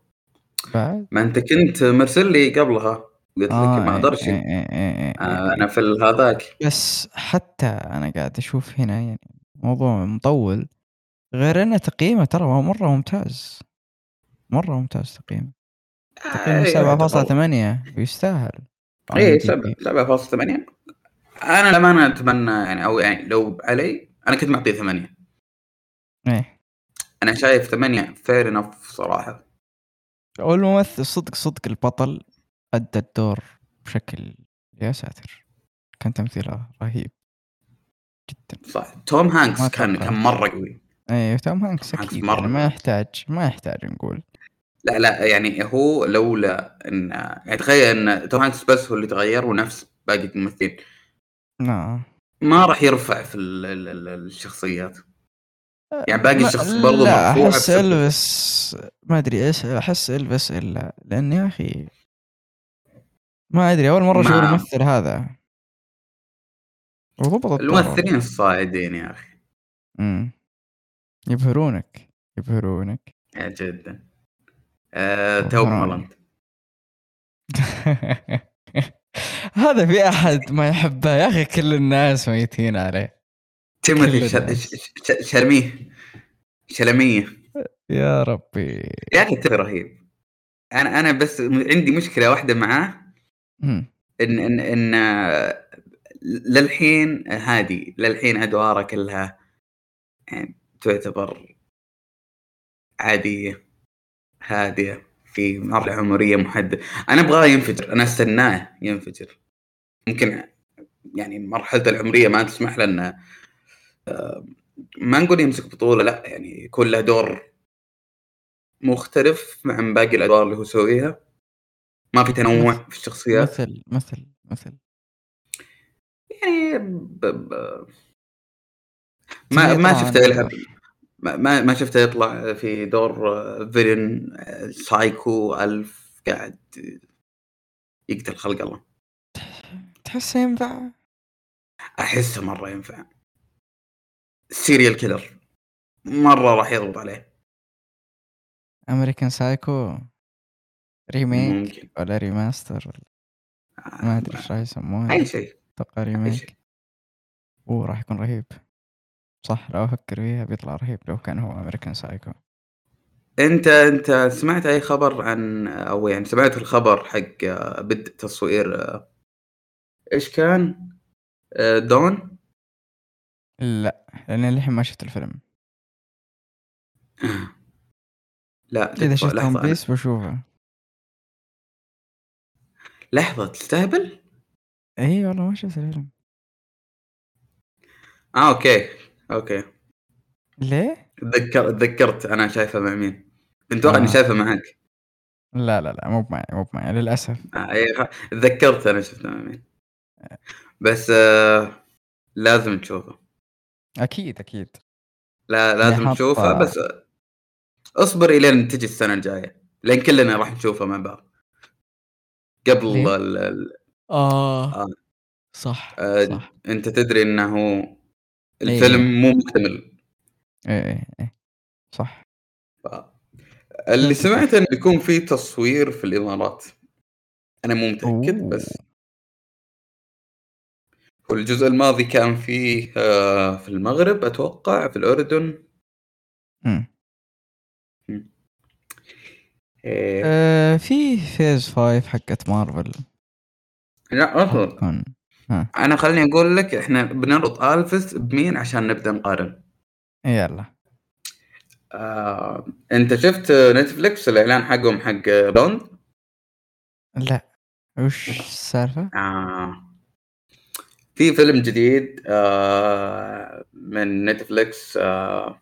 بعد. ما أنت كنت مرسل لي قبلها. قلت لك آه ما إيه أقدرش. إيه إيه إيه إيه آه إيه. أنا في هذاك. بس حتى أنا قاعد أشوف هنا يعني موضوع مطول غير إنه تقييمه ترى هو مرة ممتاز. مرة ممتاز تقييمه. تقييمه آه، سبعة فاصلة يعتبر. ثمانية ويستاهل. IMDb. فاصلة ثمانية. أنا لما أتمنى يعني أو يعني لو علي أنا كنت معطيه ثمانية. إيه. أنا شايف ثمانية fair enough صراحة. والممثل صدق صدق البطل أدى الدور بشكل يا ساتر. كان تمثيله رهيب جدا. صح. توم هانكس كان. كان مرة قوي. إيه توم هانكس أكيد مرة يعني ما. يحتاج ما يحتاج نقول. لا لا يعني هو لولا ان يعني تخيل إن توم هانكس بس هو اللي تغير ونفس باقي الممثلين. نعم. ما راح يرفع في ال ال ال الشخصيات. يعني باقي الشخص برضه لا أحس الفس ما أدري إيش أحس الفس الا لأن يا أخي ما أدري أول مرة أشوف الممثل هذا. وضبط الممثلين الصاعدين يا أخي. أمم. يبهرونك يبهرونك. جدا. طبعاً. هولاند. هذا في أحد ما يحبه. يا أخي كل الناس ميتين عليه. تيموثي كل ش- الناس. ش- ش- شلميه. شلميه. يا ربي. يا أخي ترى رهيب. أنا أنا بس عندي مشكلة واحدة معاه. إن إن إن للحين هادي للحين أدواره كلها يعني تعتبر عادية هادية في مرحلة عمرية محددة. أنا ابغاه ينفجر أنا أستناه ينفجر. ممكن يعني مرحلته العمرية ما تسمح له إنه آه، ما نقول يمسك بطولة لا يعني يكون له دور مختلف عن باقي الأدوار اللي هو يسويها. ما في تنوع في الشخصيات. مثل مثل مثل. يعني ب... ب... ما ما شفته الدور. ما ما شفته يطلع في دور villain psycho ألف قاعد يقتل خلق الله. تحسه ينفع؟ أحسه مرة ينفع. serial killer مرة راح يضبط عليه. American Psycho remake ممكن. ولا remaster ولا ما أدري إيش راح يسموه أي شيء أتوقع remake. أوه راح يكون رهيب. صح لو أفكر فيها بيطلع رهيب لو كان هو American Psycho أنت أنت سمعت أي خبر عن أو يعني سمعت الخبر حق آه، بدء تصوير آه، إيش كان؟ آه، Dune؟ لا لأن الحين ما شفت الفيلم. لا إذا شفت One Piece بشوفه. لحظة تستهبل؟ اي والله ما شفت الفيلم آه okay okay. ليه؟ تذكر تذكرت أنا شايفه مع مين؟ كنت أتوقع اني آه. شايفه معك لا لا لا مو معي مو معي للأسف. آه إيه، خ- تذكرت أنا شفته مع مين. بس آه لازم تشوفه أكيد أكيد. لا لازم تشوفه بس آه، اصبر إلين تجي السنة الجاية لأن كلنا راح نشوفه مع بعض. قبل؟ ال... ال... آه آه. صح آه، صح أنت تدري إنه الفيلم إيه. مو مكتمل إيه إيه إيه صح اللي فهمت سمعت إنه بيكون في تصوير في الإمارات أنا مو متأكد أوه. بس والجزء الماضي كان فيه آه، في المغرب أتوقع في الأردن مم. إيه. آه في فيز 5 حقت مارفل. لا اصبر أنا خليني أقول لك إحنا بنربط الفس بمين عشان نبدأ نقارن. يلا. آه، أنت شفت Netflix الاعلان حقهم حق Blonde؟ لا. وش السالفة؟ آه. في فيلم جديد آه من Netflix آه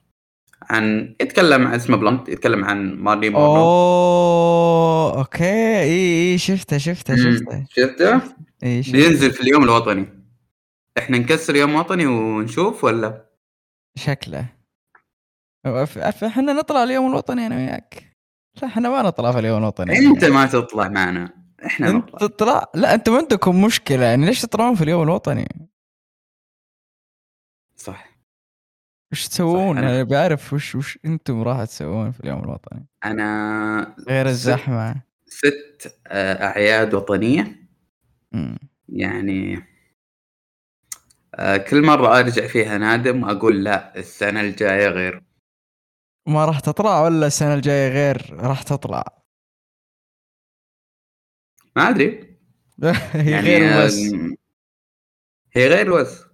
عن يتكلم عن اسمه Blonde يتكلم عن مارلين مونرو أوه okay. إي إي شفته شفته. شفته. شفته؟ إي شفته. بينزل في اليوم الوطني. إحنا نكسر يوم وطني ونشوف ولا؟ شكله. إحنا نطلع اليوم الوطني أنا وياك. لا إحنا ما نطلع في اليوم الوطني. أنت ما تطلع معنا. إحنا أنت تطلع؟ لا أنتم عندكم مشكلة. يعني ليش تطلعون في اليوم الوطني؟ صح. وش تسوون؟ أنا بعرف وش وش أنتم راح تسوون في اليوم الوطني. أنا غير الزحمة. ست آه، أعياد وطنية. مم. يعني آه، كل مرة أرجع فيها نادم وأقول لا السنة الجاية غير. ما راح تطلع ولا السنة الجاية غير راح تطلع؟ ما أدري. هي يعني غير بس آم، هي غير بس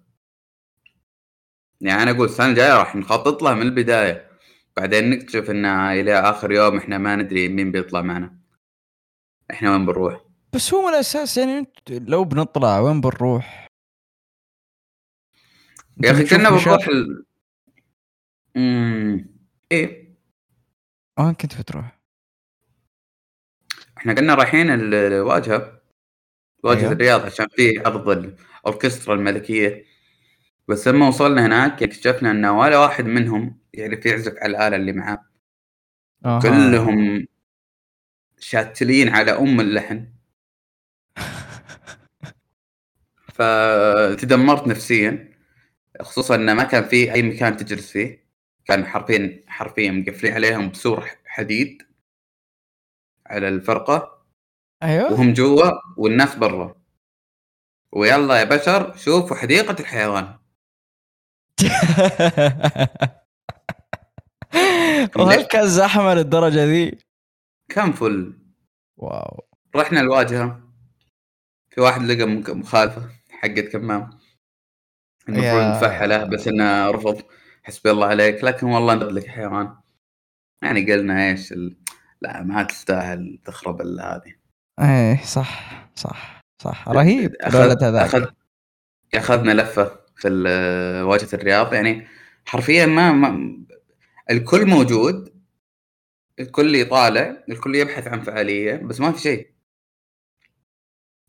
يعني أنا أقول السنة الجاية راح نخطط لها من البداية. بعدين نكتشف إن إلى آخر يوم إحنا ما ندري مين بيطلع معنا. إحنا وين بنروح؟ بس هو من الأساس يعني لو بنطلع وين بنروح؟ يا بتشوف كنا بنروح ال... أمم، إيه. وين كنت بتروح؟ إحنا كنا رايحين ال- الواجهة. واجهة أيوه. الرياض عشان في عرض الأوركسترا الملكية. بس لما وصلنا هناك اكتشفنا ان ولا واحد منهم يعرف يعزف على الآلة اللي معاه. أها. كلهم شاتلين على أم اللحن. فتدمرت نفسيا خصوصا إنه ما كان في أي مكان تجلس فيه. كان حرفيا حرفيا مقفلين عليهم بسور حديد على الفرقة. أيوه. وهم جوا والناس برا. ويلا يا بشر شوفوا حديقة الحيوان. وهل كان زحمه للدرجه ذي؟ كان فل. واو. رحنا الواجهة. في واحد لقى مخالفة حقت كمام. المفروض ندفعها له بس إنه رفض. حسبي الله عليك. لكن والله نقد لك حيوان. يعني قلنا إيش ال... لا ما تستاهل تخرب ال- هذه. إيه صح صح صح. رهيب أخذ- هذاك. أخذ... أخذنا لفة. في واجهة الرياض يعني حرفيا ما, ما الكل موجود الكل يطالع الكل يبحث عن فعالية بس ما في شيء.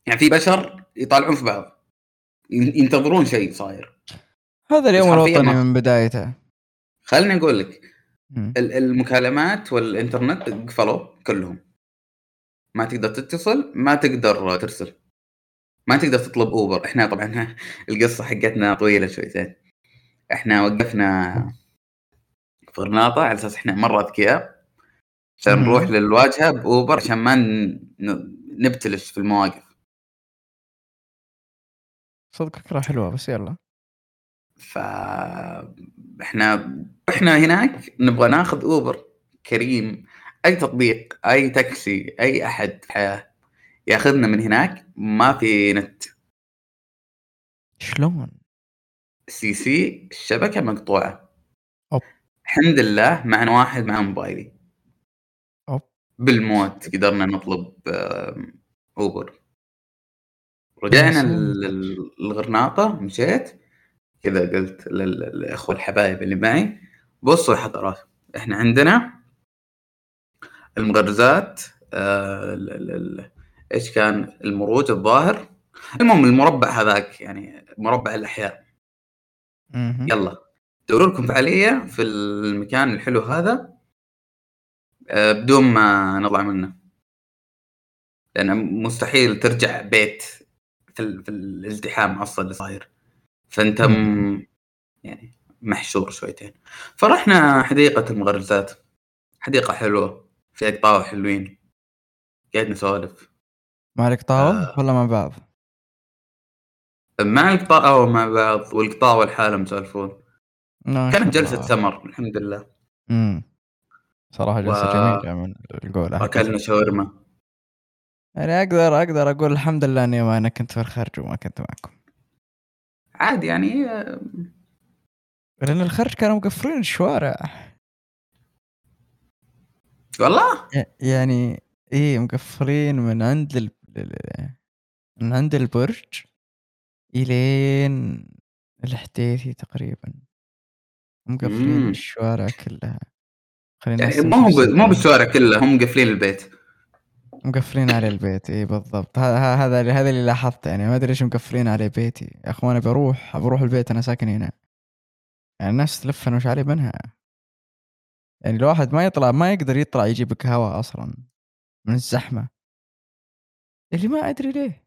يعني في بشر يطالعون في بعض ين- ينتظرون شيء صاير. هذا اليوم الوطني من بدايته. خلني أقول لك المكالمات والإنترنت قفلوا كلهم. ما تقدر تتصل ما تقدر ترسل. ما تقدر تطلب Uber إحنا طبعا القصة حقتنا طويلة شويتين إحنا وقفنا في غرناطه على أساس إحنا مرة أذكياء. عشان. نروح للواجهة ب Uber عشان ما نبتلش في المواقف. صدق فكرة حلوة بس يلا. ف إحنا إحنا هناك نبغى ناخذ Uber Careem. أي تطبيق أي تاكسي أي أحد في الحياة. ياخذنا من هناك ما في نت شلون؟ STC الشبكة مقطوعة أوب. الحمد لله معنا واحد مع موبايلي أوب. بالموت قدرنا نطلب Uber رجعنا للغرناطة مشيت كذا قلت لل- للأخوة الحبايب اللي معي بصوا يا حضرات إحنا عندنا المغرزات آه إيش كان المروج الظاهر؟ المهم المربع هذاك يعني مربع الأحياء. يلا. دوروا لكم فعاليه في المكان الحلو هذا. آه بدون ما نطلع منه. لأن مستحيل ترجع بيت في, ال- في الازدحام أصلا اللي صاير. فأنت م... يعني محشور شويتين. فرحنا حديقة المغرزات. حديقة حلوة. فيها قطاوة حلوين. قاعد نسولف. مالك طاوله آه. ولا مع بعض؟ مع القطاوة مع بعض والقطاوة لحالهم يسولفون كانت جلسة الله. سمر الحمد لله. امم صراحة جلسة و- جميلة من القولة اكلنا شاورما. يعني أقدر أقدر أقول الحمد لله إني ما أنا كنت في الخرج وما كنت معكم. عادي يعني لأن الخرج كانوا مقفلين الشوارع. والله؟ يعني إيه مقفلين من عند من عند البرج إلين الحديثي تقريبا. مقفلين. الشوارع كلها. خلينا يعني مو هو مو بالشوارع كله هم مقفلين البيت. مقفلين على البيت إي بالضبط. هذا اللي- هذا اللي لاحظته يعني. ما أدري ليش مقفلين على بيتي. يا اخوان بروح بروح البيت أنا ساكن هنا. يعني الناس تلفن وش علي منها يعني الواحد ما يطلع ما يقدر يطلع يجيب قهوة أصلا من الزحمة. اللي ما أدري ليه.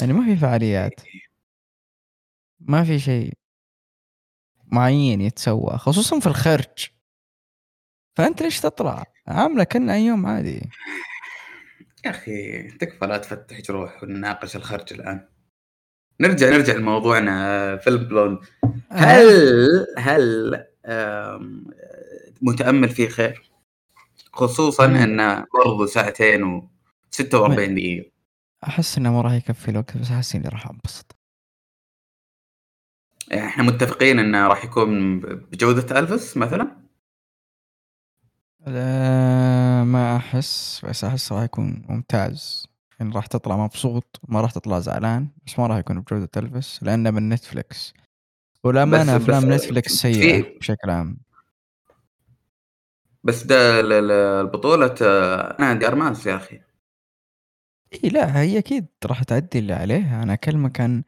يعني ما في فعاليات. ما في شيء معين يتسوى خصوصا في الخرج. فأنت ليش تطلع؟ عاملة كأنه أي يوم عادي. يا أخي تكفى لا تفتح جروح ونناقش الخرج الآن. نرجع نرجع لموضوعنا فيلم بلوند. هل هل آم، متأمل فيه خير؟ خصوصا. انه برضو ساعتين و 46 دقيقة. أحس إنه ما راح يكفي الوقت بس أحس إني راح أنبسط. إحنا متفقين إنه راح يكون بجودة ألفس مثلا؟ لا ما أحس بس أحس راح يكون ممتاز. يعني راح تطلع مبسوط ما راح تطلع زعلان بس ما راح يكون بجودة إلفس لأنه من Netflix وللأمانة بس- أفلام Netflix سيئة بشكل عام. بس ده ال- ال- البطولة آه، أنا دي ارماس يا أخي. إي لا هي أكيد راح تأدي اللي عليها. أنا أكلمك عن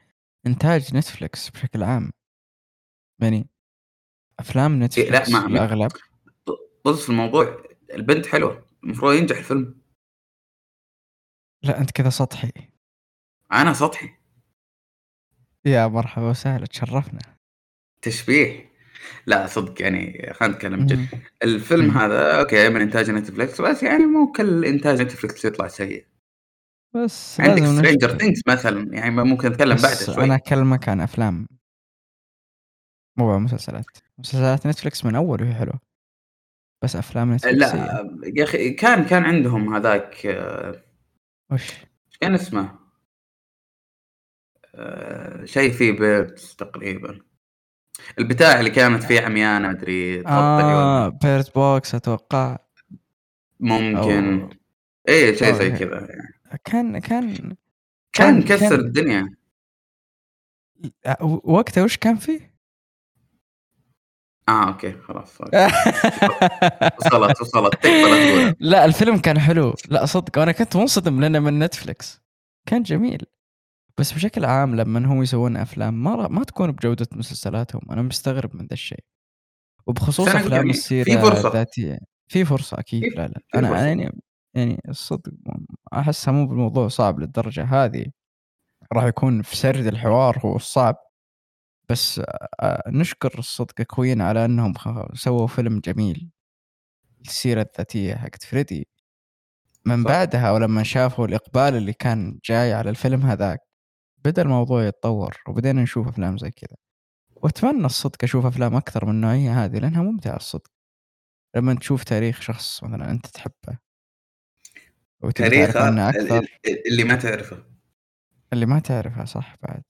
إنتاج Netflix بشكل عام. يعني أفلام إيه، Netflix لا ما الأغلب بص في الموضوع البنت حلوة المفروض ينجح الفيلم. لا أنت كذا سطحي. أنا سطحي. يا مرحبا وسهلا تشرفنا. تشبيه. لا صدق يعني خلينا نتكلم جد. الفيلم. هذا okay من إنتاج Netflix بس يعني مو كل إنتاج Netflix يطلع سيء. بس عندك Stranger Things مثلا يعني ممكن نتكلم بعده بس شوي أنا أكلمك عن أفلام مو عن مسلسلات مسلسلات Netflix من أول وهي حلوة بس أفلام Netflix سيئة. لا يا أخي كان كان عندهم هذاك آه، وش كان اسمه؟ آه، شيء فيه birds تقريبا البتاع اللي كانت فيه عميانة أدري آه. Bird Box أتوقع ممكن أو- إيه شيء زي. كذا يعني. كان كان كان كان- كسر كان- الدنيا وقتها وش كان فيه؟ آه okay خلاص وصلت وصلت. لا الفيلم كان حلو. لا صدق أنا كنت منصدم لأنه من Netflix كان جميل. بس بشكل عام لما هم يسوون أفلام ما ما تكون بجودة مسلسلاتهم. أنا مستغرب من ذا الشيء. وبخصوص أفلام يعني السيرة في فرصة. الذاتية. في فرصة أكيد. لا لا. أنا يعني يعني الصدق أحسها مو بالموضوع صعب للدرجة هذه. راح يكون في سرد الحوار هو الصعب بس آه، نشكر الصدق كوين على أنهم سووا فيلم جميل. السيرة الذاتية حقت فريدي. من صح. بعدها ولما شافوا الإقبال اللي كان جاي على الفيلم هذاك بدأ الموضوع يتطور وبدينا نشوف أفلام زي كذا. وأتمنى الصدق أشوف أفلام أكثر من النوعية هذه لأنها ممتعة الصدق. لما تشوف تاريخ شخص مثلا أنت تحبه أكثر. ال- اللي ما تعرفه. اللي ما تعرفها صح بعد.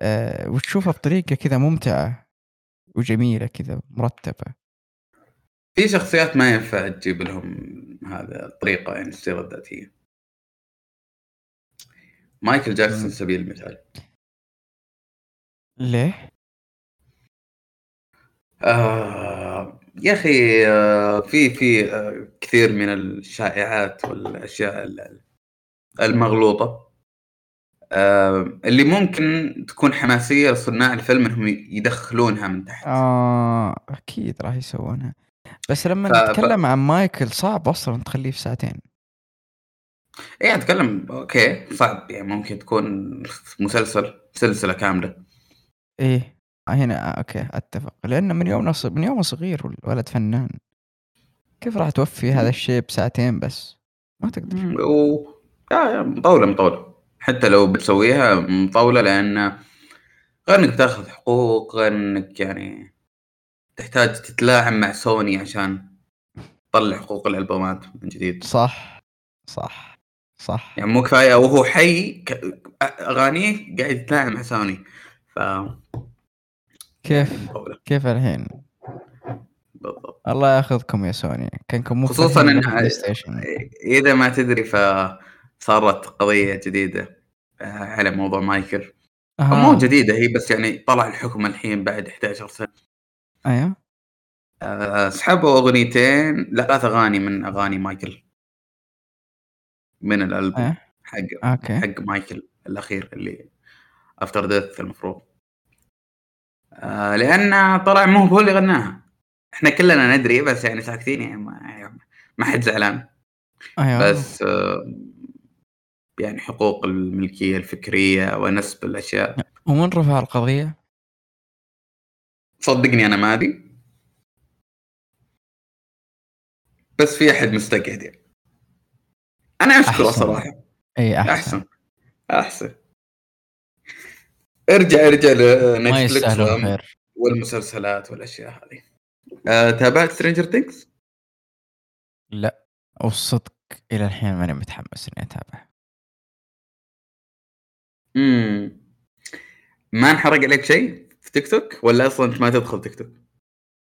أه وتشوفها بطريقة كذا ممتعة وجميلة كذا مرتبة. في شخصيات ما ينفع تجيب لهم هذا الطريقة يعني السيره الذاتية. مايكل جاكسون. سبيل المثال. ليه؟ آه يا أخي في في كثير من الشائعات والأشياء ال- المغلوطة. اللي ممكن تكون حماسية لصناع الفيلم إنهم يدخلونها من تحت. آه أكيد راح يسوونها. بس لما ف- ف- نتكلم عن مايكل صعب أصلا تخليه في ساعتين. إيه أتكلم أوكي صعب. يعني ممكن تكون مسلسل سلسلة كاملة. إيه. هنا آه أوكي أتفق. لأن من يوم نص... من يوم صغير والولد فنان. كيف راح توفي هذا الشيء بساعتين بس؟ ما تقدر. و آه يا مطولة مطولة. حتى لو بتسويها مطولة لأن غير إنك تأخذ حقوق غير إنك يعني تحتاج تتلاعب مع سوني عشان تطلع حقوق الألبومات من جديد. صح صح صح. يعني مو كفاية وهو حي أغانيه قاعد يتلاعب مع سوني. ف كيف؟ كيف الحين؟ بالضبط. الله ياخذكم يا سوني. كانكم مو خصوصا station إذا ما تدري فصارت قضية جديدة آه، على موضوع مايكل. أو مو أها. جديدة هي بس يعني طلع الحكم الحين بعد 11 سنة. أيوه. آه، سحبوا أغنيتين ثلاث أغاني من أغاني مايكل. من الألبوم إيه حق okay. حق مايكل الأخير اللي after death المفروض. آه لأن طلع مو هو اللي غناها. إحنا كلنا ندري بس يعني ساكتين يعني ما, يعني ما حد زعلان. أيوه. بس آه، يعني حقوق الملكية الفكرية ونسب الأشياء. ومن رفع القضية؟ صدقني أنا ما أدري. بس في أحد مستقعد يعني. أنا أشكره أحسن. صراحة. اي أحسن, أحسن. أحسن. ارجع ارجع ل Netflix والمسلسلات والأشياء هذه آه، تابعت Stranger Things؟ لا والصدق إلى الحين ماني متحمس إني أتابع امم ما انحرق عليك شيء في تيك توك ولا أصلا انت ما تدخل تيك توك؟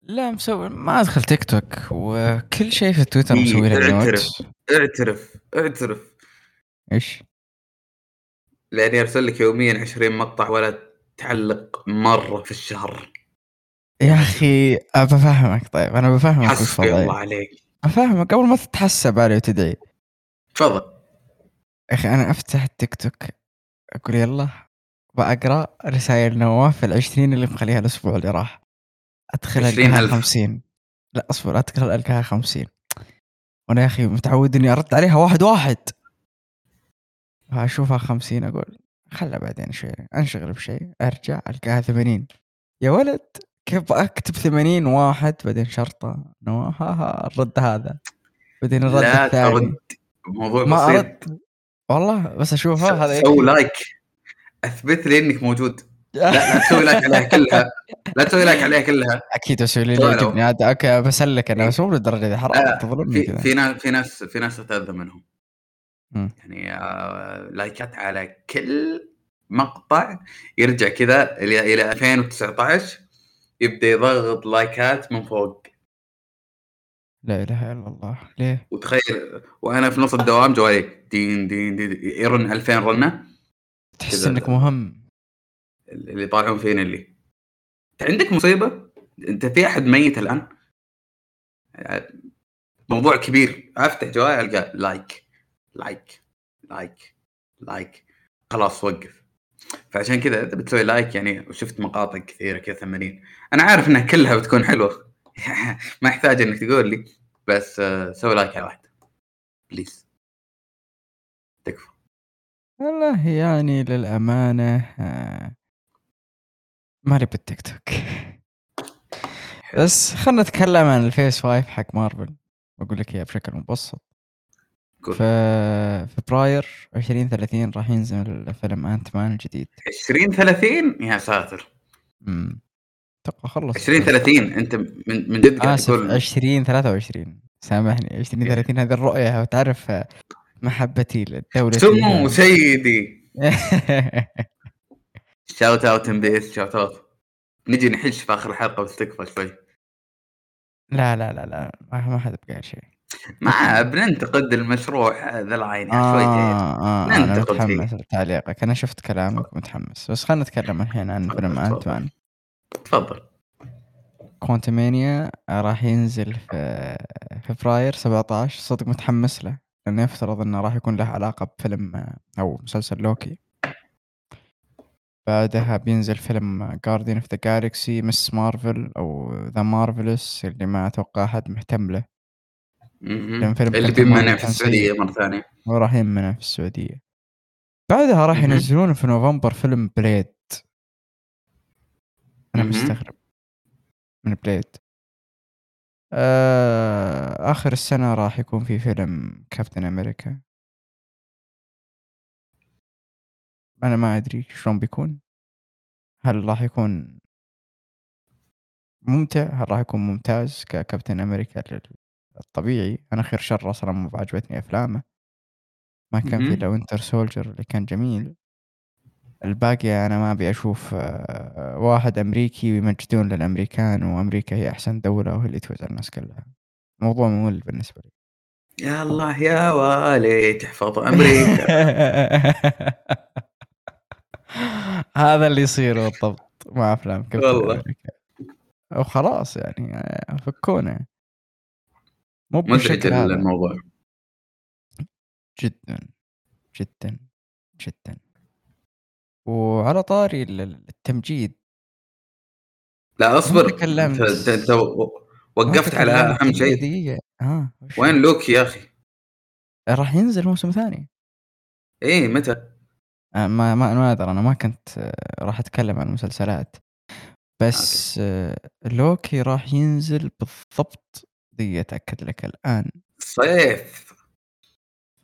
لا مسوي ما أدخل تيك توك وكل شيء في تويتر إيه، مسوي له اعترف. اعترف اعترف إيش؟ لاني ارسل لك يوميا 20 مقطع ولا تعلق مرة في الشهر. يا أخي أبى أفهمك. طيب أنا بفهمك حسبي الله عليك. أفهمك. قبل ما تتحسب علي وتدعي. تفضل. يا أخي أنا أفتح التيك توك. أقول يلا بقرا رسائل نواف العشرين اللي مخليها الأسبوع اللي راح. أدخل 20 القاها ألف. 50 لا أصبر أدخل ألقاها 50 وأنا يا أخي متعود إني أرد عليها واحد واحد. فاشوفها 50 أقول خلها بعدين شوي أنشغل بشيء أرجع ألقاها 80 يا ولد كيف أكتب 80 واحد؟ بعدين شرطة. نواف ها ها الرد هذا. بعدين الرد لا الثاني. ترد موضوع ما بسيط. أرد. والله بس أشوفها هذا سو. like أثبت لي إنك موجود. لا لا تسوي like عليها كلها. لا تسوي like عليها كلها. أكيد أسوي لي طيب. يعجبني هذا okay بسلك أنا. بس مو للدرجه دي. حرام تظلمني في في ناس في ناس في ناس تتأذى منهم. مم. يعني آه، لايكات على كل مقطع يرجع كذا إلى إلى 2019 يبدأ يضغط لايكات من فوق. لا إله إلا الله. ليه؟ وتخيل وأنا في نص الدوام جوالي دين دين, دين يرن 2000 رنة. تحس. إنك مهم. اللي يطالعون فينا اللي. انت عندك مصيبة؟ أنت في أحد ميت الآن؟ موضوع كبير. أفتح جوالي ألقى like like like like خلاص وقف. فعشان كذا انت بتسوي like يعني وشفت مقاطع كثيرة كذا 80 أنا عارف إنها كلها بتكون حلوة. ما يحتاج إنك تقول لي. بس آه، سوي like على واحدة. please تكفى. والله يعني للأمانة آه، مالي بالتيك توك. بس خلنا نتكلم عن ال Phase Five حق مارفل. بقول لك إياه بشكل مبسط. في فبراير 2030 راح ينزل فيلم Ant-Man الجديد. 20 30 يا ساتر. امم أتوقع خلص. 20 30 انت من من جد قاعد تقول 20 23 سامحني 20 إيه. 30 هذه الرؤية وتعرف محبتي للدولة سمو سيدي؟ shout out MBS shout out نجي نحش في آخر الحلقة بس تكفى شوي. لا لا لا لا ما ما حد بقى شيء. ما بننتقد المشروع The Line آه, شويتين آه أنا ننتقد فيه. متحمس لتعليقك. أنا شفت كلامك متحمس بس خلينا نتكلم الحين عن فيلم. Ant-Man تفضل. Quantumania راح ينزل في فبراير 17 صدق متحمس له لأنه يفترض إنه راح يكون له علاقة بفيلم آه، أو مسلسل لوكي. بعدها بينزل فيلم Guardians of the Galaxy Ms. Marvel أو The Marvels اللي ما أتوقع أحد مهتم له. مهم. لأن فيلم اللي بيمنع في كان السعودية. مرة ثانية وراح يمنع في السعودية بعدها راح. ينزلون في نوفمبر فيلم Blade أنا. مستغرب من Blade آه آخر السنة راح يكون في فيلم Captain America أنا ما أدري شلون بيكون هل راح يكون ممتع هل راح يكون ممتاز ككابتن أمريكا لل- الطبيعي أنا خير شر أصلا مو بعجبتني أفلامه. ما كان في. إلا وينتر سولجر اللي كان جميل. الباقي أنا ما أبي أشوف آه، واحد أمريكي ويمجدون للأمريكان وأمريكا هي أحسن دولة وهي اللي توزع الناس كلها. موضوع ممل بالنسبة لي. يا الله يا والي تحفظ أمريكا. هذا اللي يصير بالضبط مع افلام والله. وخلاص يعني آه، فكونا. مو مزعج الموضوع. جدا جدا جدا. وعلى طاري ال- التمجيد. لا أصبر. انت, انت, وقفت على أهم شيء. دقيقة ها وش؟ وين لوكي يا أخي؟ راح ينزل موسم ثاني. إيه متى؟ آه، ما ما ما أدري أنا ما كنت آه، راح أتكلم عن المسلسلات. بس آه، لوكي راح ينزل بالضبط دقيقة أتأكد لك الآن. صيف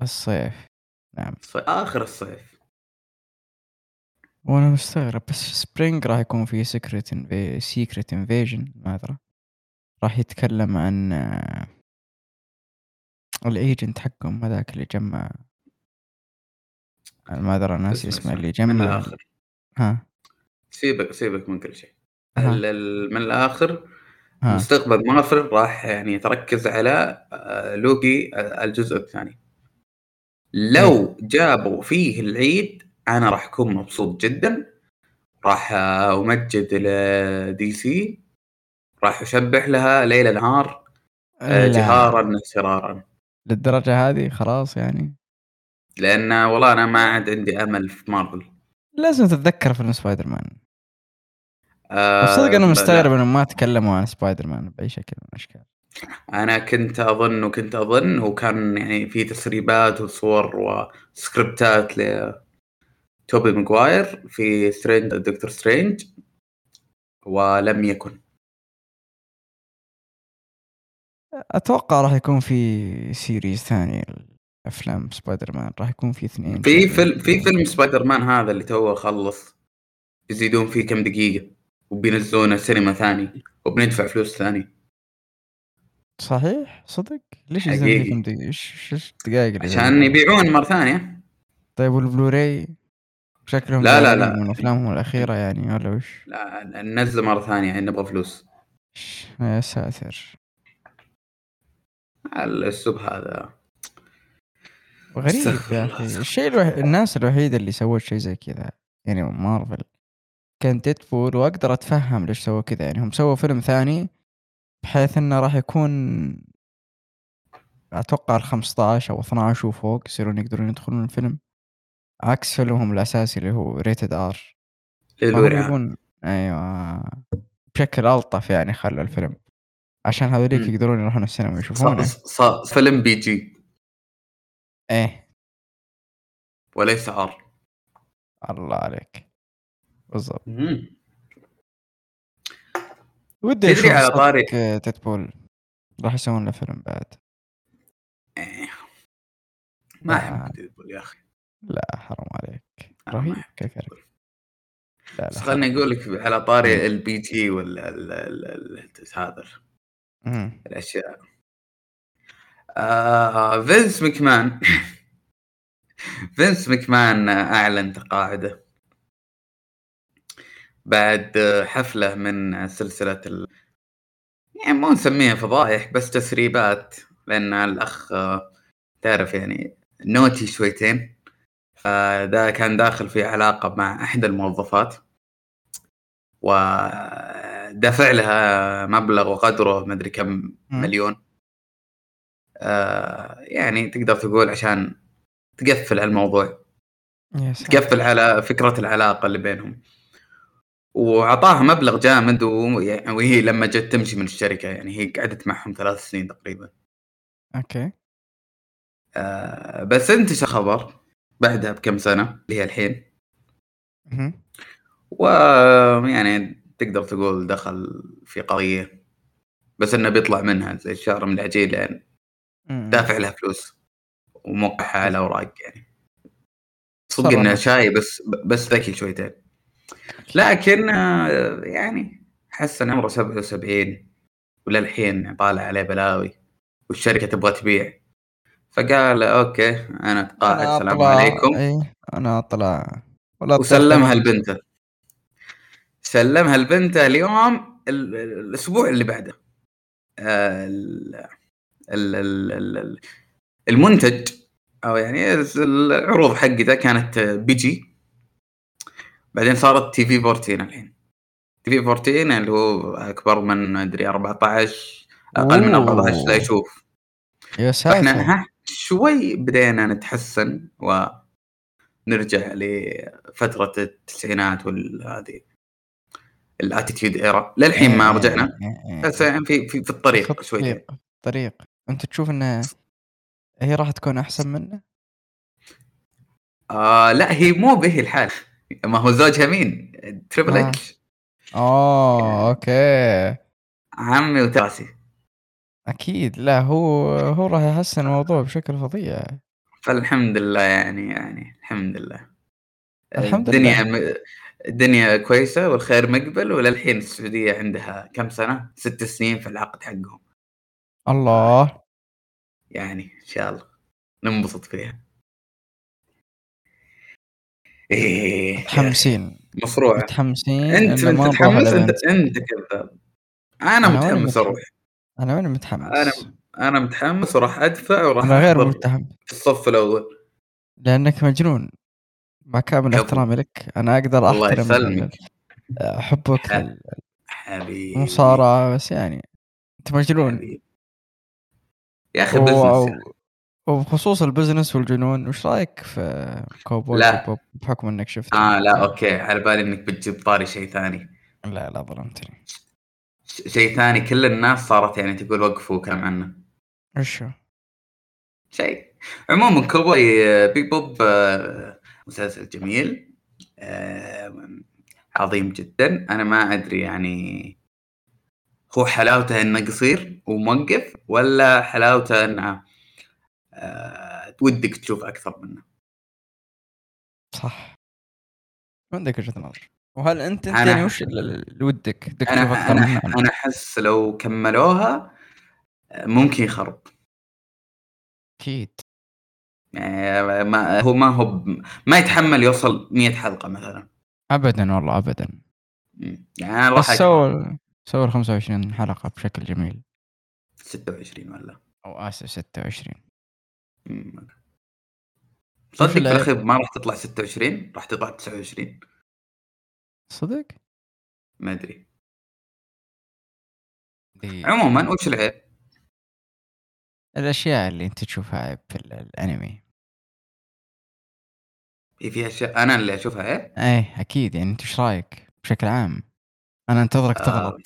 الصيف. نعم. ص- آخر الصيف. وأنا مستغرب بس spring راح يكون في Secret Secret Invasion ما أدري. راح يتكلم عن آه، ال agent حقهم هذاك اللي جمع. ما أدري ناسي اسمه اللي اسمع. من جمع. الآخر. ها. سيبك سيبك من كل شيء. من الآخر ها. مستقبل مارفل راح يعني تركز على آه، لوكي آه، الجزء الثاني. لو جابوا فيه العيد أنا راح أكون مبسوط جدا. راح آه، أمجد ل DC راح أشبح لها ليل نهار آه، لا. جهارا سرارا للدرجة هذه؟ خلاص يعني. لأن والله أنا ما عاد عندي أمل في مارفل. لازم تتذكر فيلم سبايدر مان. آه، صدق أنا لا- مستغرب انهم ما تكلموا عن سبايدر مان بأي شكل من الأشكال. أنا كنت أظن وكنت أظن وكان يعني في تسريبات وصور وسكريبتات ل توبي ماجواير في Strange Doctor Strange ولم يكن. أتوقع راح يكون في series ثاني افلام سبايدر مان راح يكون في اثنين في فيلم في فيلم سبايدر مان هذا اللي توه خلص يزيدون فيه كم دقيقة. وبينزلونه سينما ثاني وبندفع فلوس ثاني. صحيح؟ صدق؟ ليش دقيقة إيش اللي عشان؟ يبيعون مرة ثانية. طيب والبلوراي؟ شكلهم لا، لا، لا. من أفلامهم الأخيرة يعني ولا وش؟ لا ننزل مرة ثانية يعني نبغى فلوس. يا ساتر. الأسلوب هذا. غريب يا أخي. الشيء الوحيد الناس الوحيدة اللي سوت شيء زي كذا يعني مارفل. كان ديدبول وأقدر أتفهم ليش سووا كذا. يعني هم سووا فيلم ثاني بحيث إنه راح يكون أتوقع ال 15 أو 12 وفوق يصيرون يقدرون يدخلون الفيلم. عكس فيلمهم الأساسي اللي هو rated R للورعة يبون أيوه. بشكل ألطف يعني خلوا الفيلم. عشان هذوليك. يقدرون يروحون السينما يشوفونه ص- ص- فيلم PG. إيه. وليس R الله عليك. بالضبط. ودي تدري على صدق طاري- Deadpool راح يسوون له فيلم بعد. إيه. ما آه. احب Deadpool يا أخي. لا حرام عليك. ما رهيب Deadpool. لا بس لا خلني أقول لك على طاري ال PG ولا هذا. الأشياء. آه Vince McMahon. Vince McMahon أعلن تقاعده. بعد حفلة من سلسلة ال... يعني مو نسميها فضايح بس تسريبات لأن الأخ تعرف يعني نوتي شويتين فده كان داخل في علاقة مع احدى الموظفات ودفع لها مبلغ وقدره مدري كم. مليون. آه يعني تقدر تقول عشان تقفل على الموضوع يا تقفل على فكرة العلاقة اللي بينهم. وعطاها مبلغ جامد و- وهي لما جت تمشي من الشركة يعني هي قعدت معهم ثلاث سنين تقريبا. أوكي. آه بس انتشر خبر بعدها بكم سنة؟ اللي هي الحين. مهم. ويعني تقدر تقول دخل في قضية بس إنه بيطلع منها زي الشهر من العجين لأن مم. دافع لها فلوس وموقعها على اوراق يعني. صدق. إنه شاي بس بس ذكي شويتين. لكن يعني حس ان عمره 77 وللحين طالع عليه بلاوي والشركة تبغى تبيع. فقال أوكي أنا اتقاعد السلام عليكم. إيه أنا أطلع. ولا وسلمها لبنته سلمها لبنته اليوم ال- ال- الأسبوع اللي بعده. ال- ال- ال- ال- ال- المنتج أو يعني العروض حقته كانت PG بعدين صارت TV 14 الحين. TV 14 اللي هو أكبر من ما أدري 14 أقل من أوه. 14 لا يشوف. يا ساتر. ها شوي بدينا نتحسن ونرجع لفترة التسعينات والهذه ال Attitude Era للحين ما إيه، رجعنا. إيه، إيه. بس يعني في في, في الطريق الطريق طريق أنت تشوف إنه هي راح تكون أحسن منه؟ آه لا هي مو به الحال. ما هو زوجها مين؟ Triple آه. H اوه okay. عمي وتاج راسي أكيد. لا هو هو راح يحسن الموضوع بشكل فظيع. فالحمد لله يعني يعني الحمد لله. الحمد الدنيا لله. م... الدنيا كويسة والخير مقبل وللحين السعودية عندها كم سنة؟ ست سنين في العقد حقهم. الله. يعني إن شاء الله ننبسط فيها. إيه أخي، متحمسين. مصروع متحمسين أنت متحمس؟ انت. أنت كذاب أنا متحمس أروح. أنا وين متحمس؟ أنا أنا متحمس وراح أدفع وراح أنا غير متحمس. في الصف الأول. لأنك مجنون. مع كامل. احترامي لك. أنا أقدر الله أحترم يسلمك. حبك حبيبي. للمصارعة بس يعني أنت مجنون. يا أخي و- business. وبخصوص ال business والجنون وش رأيك في كوبوي لا. Bebop بحكم إنك شفته؟ آه لا okay على بالي إنك بتجيب طاري شيء ثاني لا لا ظلمتني شيء ثاني كل الناس صارت يعني تقول وقفوا كلام عنه وش هو؟ شيء عموما كوبوي آه، Bebop آه، مسلسل جميل آه، عظيم جدا أنا ما أدري يعني هو حلاوته إنه قصير وموقف ولا حلاوته إنه ودك تشوف أكثر منه. صح. عندك وجهة نظر. وهل أنت أنا- يعني وش اللي ودك؟ أنا أكثر أنا أحس لو كملوها آه، ممكن يخرب. أكيد. يعني ما هو ما هو ما يتحمل يوصل 100 حلقة مثلا. ابدا والله ابدا. يعني بس سووا سووا 25 حلقة بشكل جميل. 26 ولا؟ أو آسف 26 مم. صدق في الاخير ما راح تطلع 26 راح تطلع 29 صدق؟ ما أدري. دي عموما وش العيب؟ الأشياء اللي أنت تشوفها عيب في ال- الأنمي. هي في أشياء أنا اللي أشوفها عيب؟ إيه أكيد. يعني أنت إيش رأيك؟ بشكل عام؟ أنا أنتظرك آه. تغلط.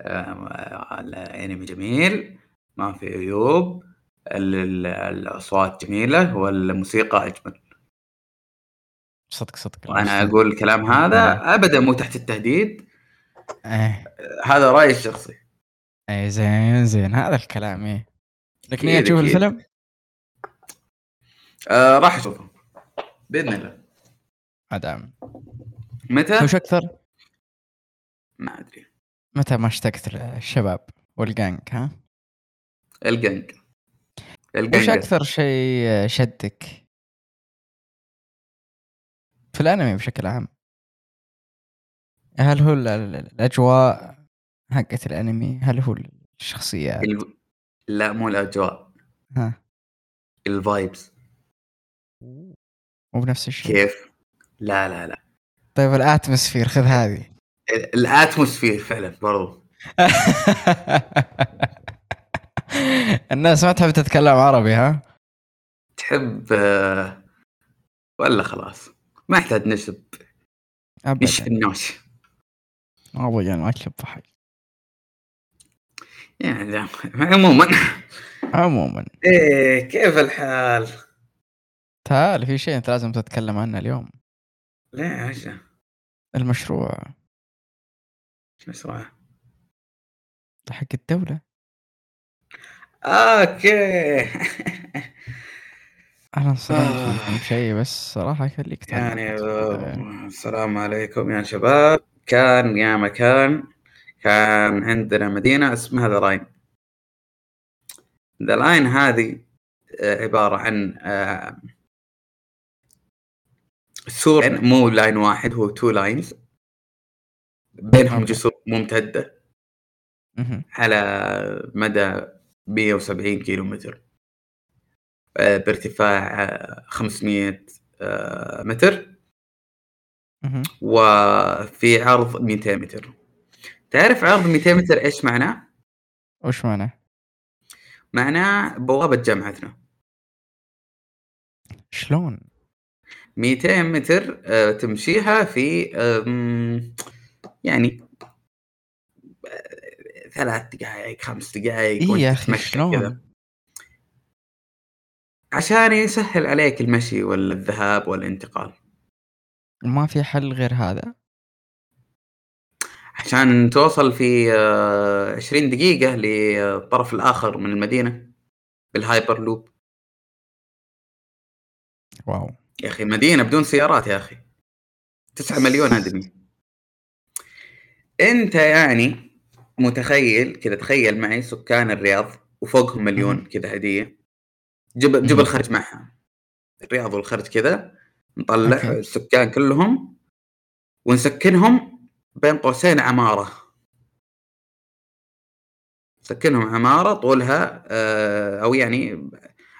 آه، الأنمي جميل. ما في عيوب ال- ال- الأصوات جميلة والموسيقى أجمل صدق صدق وأنا. أقول الكلام هذا ابدا مو تحت التهديد إيه هذا رأيي الشخصي إيه زين زين هذا الكلام إيه لك أكيد، تشوف. الفيلم؟ آه راح أشوفه بإذن الله أدام متى؟ وش أكثر؟ ما أدري متى ما اشتقت للشباب والجانج ها؟ الجنج. وش الجنج أكثر شيء شدك؟ في الأنمي بشكل عام. هل هو ال- ال- الأجواء حقت الأنمي؟ هل هو الشخصيات؟ ال... لا مو الأجواء. ها. ال vibes مو بنفس الشيء. كيف؟ لا لا لا. طيب ال atmosphere خذ هذه. ال- ال atmosphere فعلا برضو. الناس ما تحب تتكلم عربي ها؟ تحب آه، ولا خلاص؟ ما يحتاج نشب. نشف ابدا النوش. ابدا ما حاجة يعني لا. عموما. عموما. إيه كيف الحال؟ تعال في شيء أنت لازم تتكلم عنه اليوم. لا يا عشا المشروع. مشروع؟ حق الدولة. okay أنا انصدمت آه. شيء بس صراحة خليك تعلق. يعني السلام عليكم يا شباب كان يا مكان كان عندنا مدينة اسمها The Line The Line هذه آه، عبارة عن آه، سور مو line واحد هو two lines بينهم. جسور ممتدة مهم. على مدى 170 كيلو متر آه، بارتفاع آه، 500 آه، متر مهم. وفي عرض 200 متر تعرف عرض 200 متر إيش معناه؟ وش معناه؟ معناه بوابة جامعتنا شلون؟ 200 متر تمشيها في يعني ثلاث دقائق خمس دقائق اي يا أخي شلون؟ عشان يسهل عليك المشي ولا الذهاب والانتقال. ما في حل غير هذا. عشان توصل في آه، 20 دقيقة للطرف الآخر من المدينة بال Hyperloop. wow. يا أخي مدينة بدون سيارات يا أخي. 9 مليون آدمي. أنت يعني متخيل كذا تخيل معي سكان الرياض وفوقهم مليون كذا هدية جبل جبل مهم. خرج معها الرياض والخرج كذا نطلع أوكي. السكان كلهم ونسكنهم بين قوسين عمارة سكنهم عمارة طولها آه، أو يعني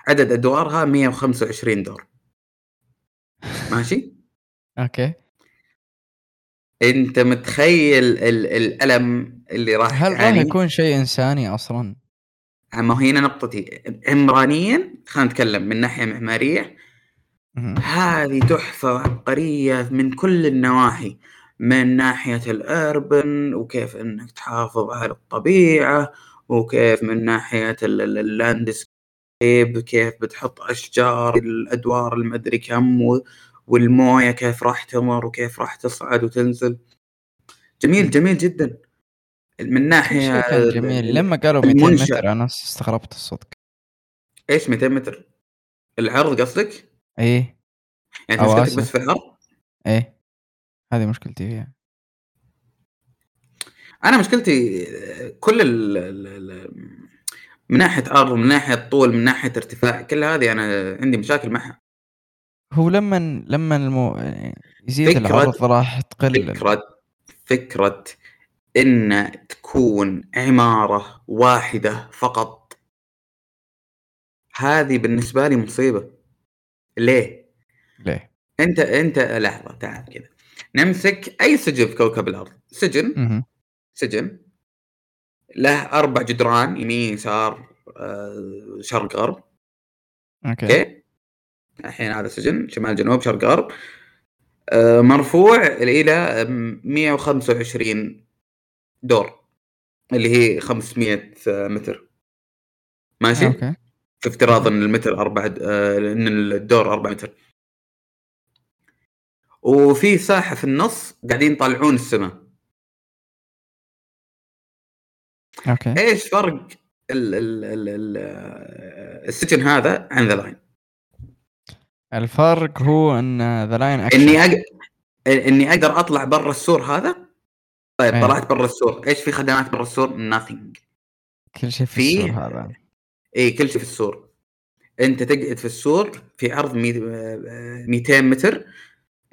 عدد أدوارها 125 دور ماشي؟ أوكي أنت متخيل ال- الألم اللي راح هل راح؟ يكون شيء إنساني أصلا؟ ما هي هنا نقطتي عمرانيا خلينا نتكلم من ناحية معمارية مهم. هذه تحفة عبقرية من كل النواحي من ناحية الأربن وكيف أنك تحافظ على الطبيعة وكيف من ناحية اللاندسكيب كيف بتحط أشجار الأدوار المدري كم و- والموية كيف راح تمر وكيف راح تصعد وتنزل جميل جميل جدا من كان جميل لما قالوا 200 المنشأ. متر أنا استغربت الصدق إيش 200 متر؟ العرض قصدك؟ إيه يعني مشكلتك. بس في العرض؟ إيه هذه مشكلتي فيها أنا مشكلتي كل ال ال ال من ناحية عرض من ناحية طول من ناحية ارتفاع كل هذه أنا عندي مشاكل معها هو لما لما المو... يزيد فكرة- العرض راح تقل. فكرة فكرة إن تكون عمارة واحدة فقط. هذه بالنسبة لي مصيبة. ليه؟ ليه؟ أنت أنت لحظة تعال كذا. نمسك أي سجن في كوكب الأرض. سجن. مهم. سجن. له أربع جدران يمين يسار آه، شرق غرب. okay. okay؟ الحين هذا سجن شمال جنوب شرق غرب. آه، مرفوع إلى 125 دور اللي هي 500 متر. ماشي؟ okay. في افتراض إن المتر أربع آه، إن الدور 4 متر. وفي ساحة في النص قاعدين يطالعون السماء. okay. إيش فرق ال ال ال ال السجن هذا عن The Line؟ الفرق هو إن The Line إني أق... إني أقدر أطلع برا السور هذا؟ طيب إيه. طلعت برا السور. إيش في خدمات برا السور؟ Nothing. كل شيء في في- السور هذا. اي كل شيء في السور. أنت تقعد في السور في عرض مي- آه، 200 متر.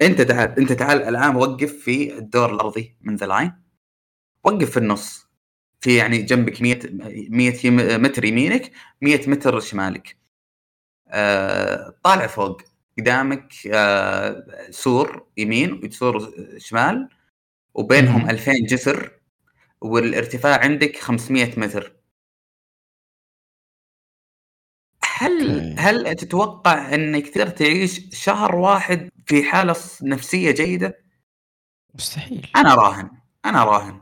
أنت تعال أنت تعال الآن وقف في الدور الأرضي من The Line وقف في النص. في يعني جنبك 100 100 يم- متر يمينك 100 متر شمالك. طالع فوق قدامك آه، سور يمين وسور شمال وبينهم مهم. 2000 جسر والارتفاع عندك 500 متر هل أوكي. هل تتوقع إنك تقدر تعيش شهر واحد في حالة نفسية جيدة؟ مستحيل أنا راهن أنا راهن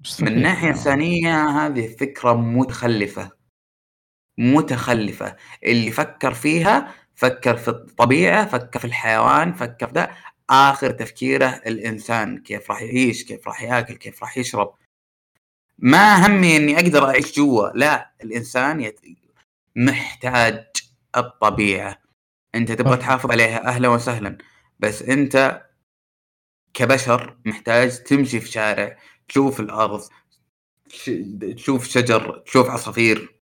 مستحيل من ناحية. إنسانية هذه فكرة متخلفة متخلفة. اللي فكر فيها فكر في الطبيعة فكر في الحيوان فكر في ده. آخر تفكيره الإنسان كيف راح يعيش كيف راح ياكل كيف راح يشرب. ما همي إني أقدر أعيش جوا. لا الإنسان يت... محتاج الطبيعة. أنت تبغى. تحافظ عليها أهلا وسهلا بس أنت كبشر محتاج تمشي في شارع تشوف الأرض. تشوف شجر تشوف عصافير.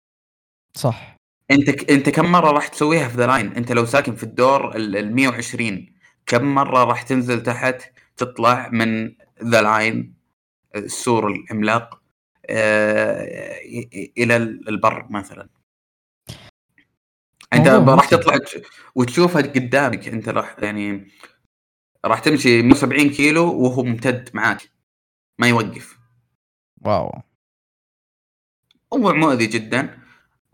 صح. انت ك... انت كم مرة راح تسويها في The Line انت لو ساكن في الدور ال ال 120 كم مرة راح تنزل تحت تطلع من The Line السور العملاق آه، إلى البر مثلا؟ انت راح. تطلع تش- وتشوفها قدامك انت راح يعني راح تمشي 170 كيلو وهو ممتد معاك ما يوقف. wow. موضوع مؤذي جدا.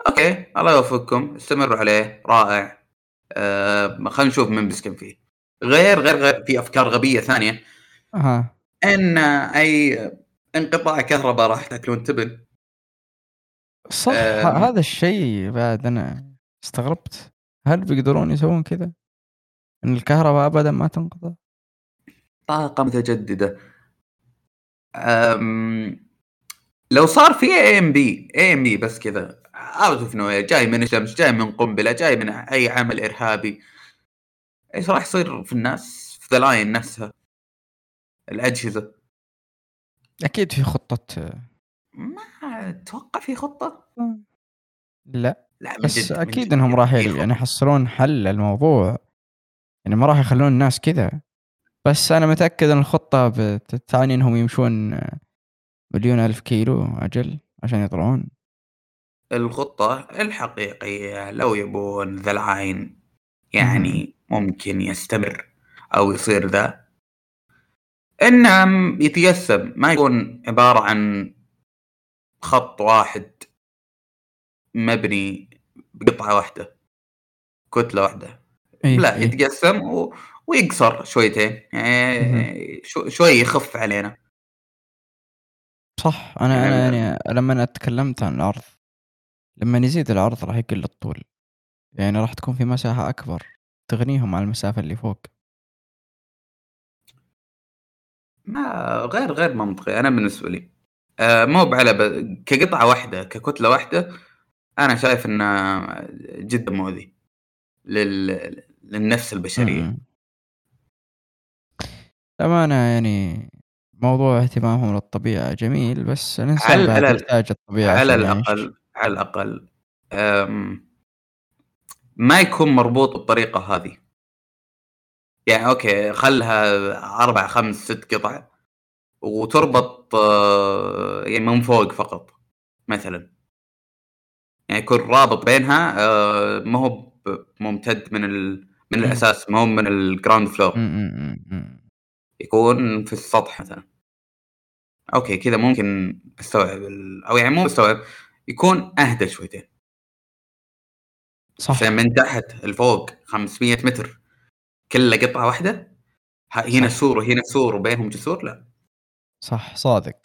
okay الله يوفقكم. استمروا عليه. رائع. آه خلينا نشوف من بيسكن فيه. غير غير غير في أفكار غبية ثانية. أها. إن أي انقطاع كهرباء راح تاكلون تبن. صح. أم. هذا الشيء بعد أنا استغربت. هل بيقدرون يسوون كذا؟ إن الكهرباء ابدا ما تنقطع؟ طاقة متجددة. أم لو صار في اي ام بي اي ام بي بس كذا. out of nowhere جاي من الشمس جاي من قنبلة جاي من أي عمل إرهابي. إيش راح يصير في الناس في The Line نفسها الأجهزة؟ أكيد في خطة. ما أتوقع في خطة. لا لا من بس جد من أكيد جد إنهم راح. يعني يحصلون حل للموضوع. يعني ما راح يخلون الناس كذا. بس أنا متأكد إن الخطة بتعني إنهم يمشون مليون ألف كيلو أجل عشان يطلعون. الخطة الحقيقية لو يبون The Line يعني ممكن يستمر أو يصير ذا. انه يتقسم ما يكون عبارة عن خط واحد مبني بقطعة واحدة كتلة واحدة. إيه لا إيه. يتقسم و... ويقصر شويتين يعني شو... شوي يخف علينا. صح أنا أنا يعني- يعني لما أنا تكلمت عن العرض لما يزيد العرض راح يقل الطول يعني راح تكون في مساحة أكبر تغنيهم عن المسافة اللي فوق ما غير غير منطقي أنا بالنسبة لي آه مو بعلى ب... كقطعة واحدة ككتلة واحدة أنا شايف إنه جدا مؤذي لل... للنفس البشرية م-م. أمانة يعني موضوع اهتمامهم للطبيعة جميل بس الإنسان على- على- يحتاج الطبيعة على. الأقل على الأقل. ما يكون مربوط بالطريقة هذه يعني okay خلها أربع خمس ست قطع وتربط آه، يعني من فوق فقط مثلا يعني يكون رابط بينها آه، ما هو ممتد من ال... من. الأساس ما هو من ال ground floor. يكون في السطح مثلا okay كذا ممكن أستوعب ال... أو يعني مو أستوعب يكون أهدى شويتين صح عشان من تحت لفوق 500 متر كله قطعة واحدة هنا صح. سور وهنا سور وبينهم جسور لا صح صادق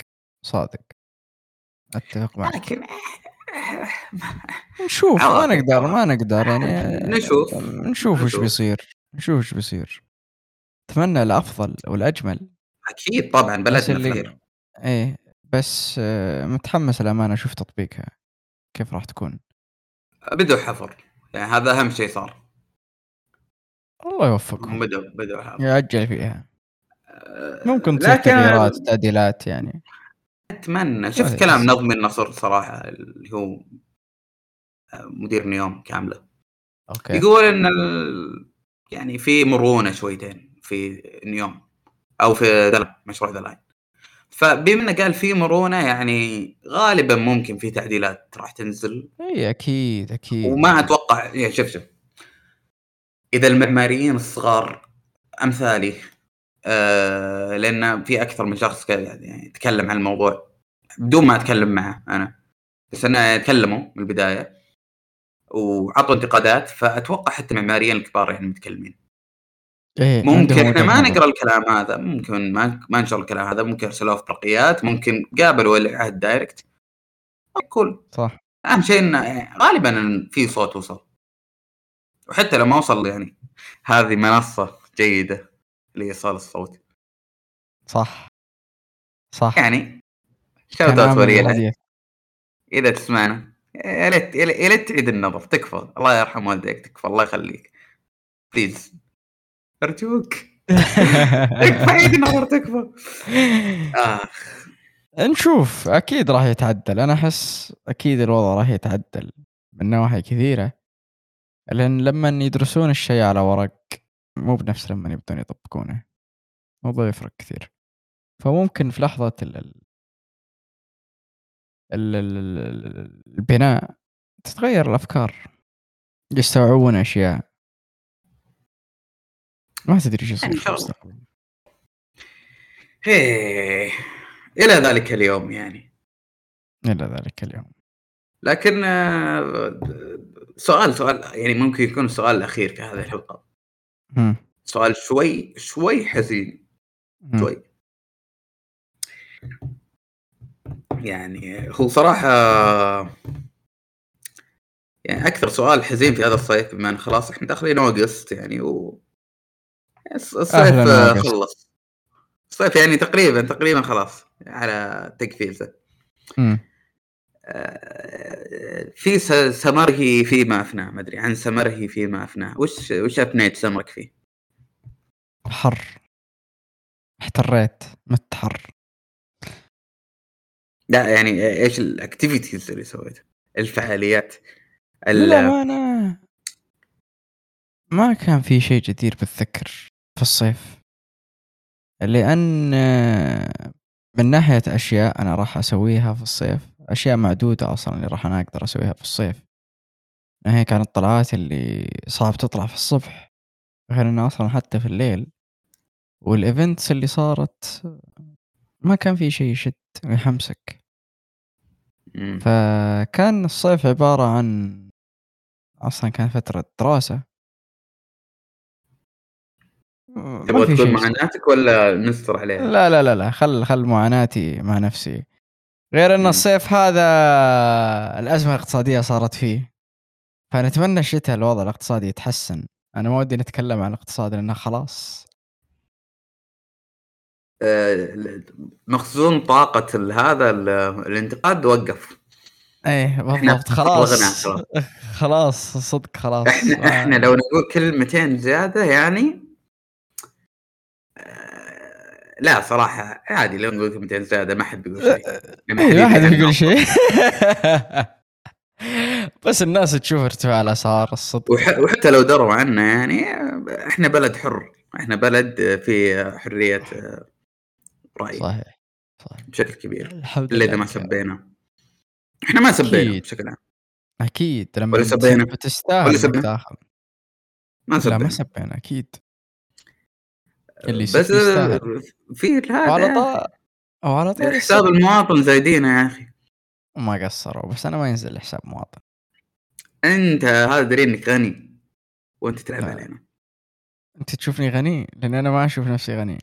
صادق أتفق معك لكن نشوف ما نقدر ما. نقدر يعني نشوف. نشوف وش. بيصير نشوف وش بيصير أتمنى الأفضل والأجمل أكيد طبعا بلدنا اللي فلان. إيه بس آه، متحمس الأمانة أشوف تطبيقها. كيف راح تكون؟ بدوا حفر يعني هذا أهم شيء صار. الله يوفقهم. بدوا بدوا حفر يعجل فيها. أه، ممكن تصير لكن تغييرات تعديلات يعني. أتمنى. شفت. كلام نظمي النصر صراحة اللي هو مدير نيوم كاملة. okay. يقول إن ال... يعني في مرونة شويتين في نيوم أو في The Line مشروع The Line فبما انه قال في مرونة يعني غالبا ممكن في تعديلات راح تنزل. إي أكيد أكيد. وما أتوقع يعني شوف شوف. إذا المعماريين الصغار أمثالي آه لأن في أكثر من شخص يعني يتكلم عن الموضوع بدون ما أتكلم معه أنا. بس انه تكلموا من البداية. وعطوا انتقادات فأتوقع حتى المعماريين الكبار يعني متكلمين. إيه ممكن إحنا ما. نقرأ الكلام هذا ممكن ما ما نشر الكلام هذا ممكن ارسلوه في برقيات ممكن قابلوا ولي عهد دايركت كول صح. أهم شيء إنه غالبا في صوت وصل. وحتى لو ما وصل يعني هذه منصة جيدة لإيصال الصوت. صح. صح. يعني shout out ولي. إذا تسمعنا. يا ليت يا ليت تعيد النظر. تكفى. الله يرحم والديك تكفى. الله يخليك. please أرجوك. تكفى عيد النظر تكفى. آه. نشوف أكيد راح يتعدل. أنا أحس أكيد الوضع راح يتعدل من نواحي كثيرة. لأن لما يدرسون الشيء على ورق مو بنفس لما يبدون يطبقونه. الموضوع يفرق كثير. فممكن في لحظة ال ال ال- ال- ال- البناء تتغير الأفكار. يستوعبون أشياء. ما تدري إيش يصير هيه. إلى ذلك اليوم يعني إلى ذلك اليوم لكن آه، سؤال سؤال يعني ممكن يكون السؤال الاخير في هذه الحلقة هم. سؤال شوي شوي حزين مم. شوي يعني هو صراحة يعني أكثر سؤال حزين في هذا الصيف بما أن خلاص إحنا داخلين أوغست يعني و الصيف أوغست. خلص الصيف يعني تقريبا تقريبا خلاص على تقفيلته. آه، في سمره فيما أفناه ما أدري عن سمره فيما أفناه وش وش أفنيت سمرك فيه؟ حر احتريت مت حر لا يعني إيش الأكتيفيتيز اللي سويتها؟ الفعاليات ال- للأمانة ما كان في شيء جدير بالذكر في الصيف. لأن من ناحية أشياء أنا راح أسويها في الصيف أشياء معدودة أصلا اللي راح أنا أقدر أسويها في الصيف. هي كانت طلعات اللي صعب تطلع في الصبح غير أنه أصلا حتى في الليل. والإيفنتس اللي صارت ما كان في شيء يشد ويحمسك. فكان الصيف عبارة عن أصلا كان فترة دراسة. تبغى في تقول معاناتك ولا نستر عليها؟ لا لا لا لا خل خل معاناتي مع نفسي. غير إن. الصيف هذا الأزمة الاقتصادية صارت فيه. فنتمنى الشتاء الوضع الاقتصادي يتحسن. أنا ما ودي نتكلم عن الاقتصاد لأنه خلاص. آه، مخزون طاقة هذا ال- الانتقاد وقف. إيه بالضبط. خلاص. خلاص. صدق خلاص. إحنا إحنا لو نقول كلمتين زيادة يعني آه، لا صراحة عادي لو نقول كلمتين زيادة ما حد بيقول شيء. لأن إيه ما حد بيقول. شيء. بس الناس تشوف ارتفاع الأسعار الصدق. وح- وحتى لو دروا عنا يعني إحنا بلد حر. إحنا بلد في حرية آه، رأي. صحيح صحيح. بشكل كبير. الحمد إلا إذا ما. سبينا. إحنا ما سبينا أكيد. بشكل عام. أكيد لما ولا سبينا. تسب تستاهل ولا. تاخذ ما لا سبينا. ما سبينا أكيد. اللي بس في هذا طا وعلى طول حساب المواطن زايدينه يا أخي. ما قصروا بس أنا ما ينزل حساب مواطن. أنت هذا دري إنك غني وأنت تلعب. علينا. أنت تشوفني غني؟ لأن أنا ما أشوف نفسي غني.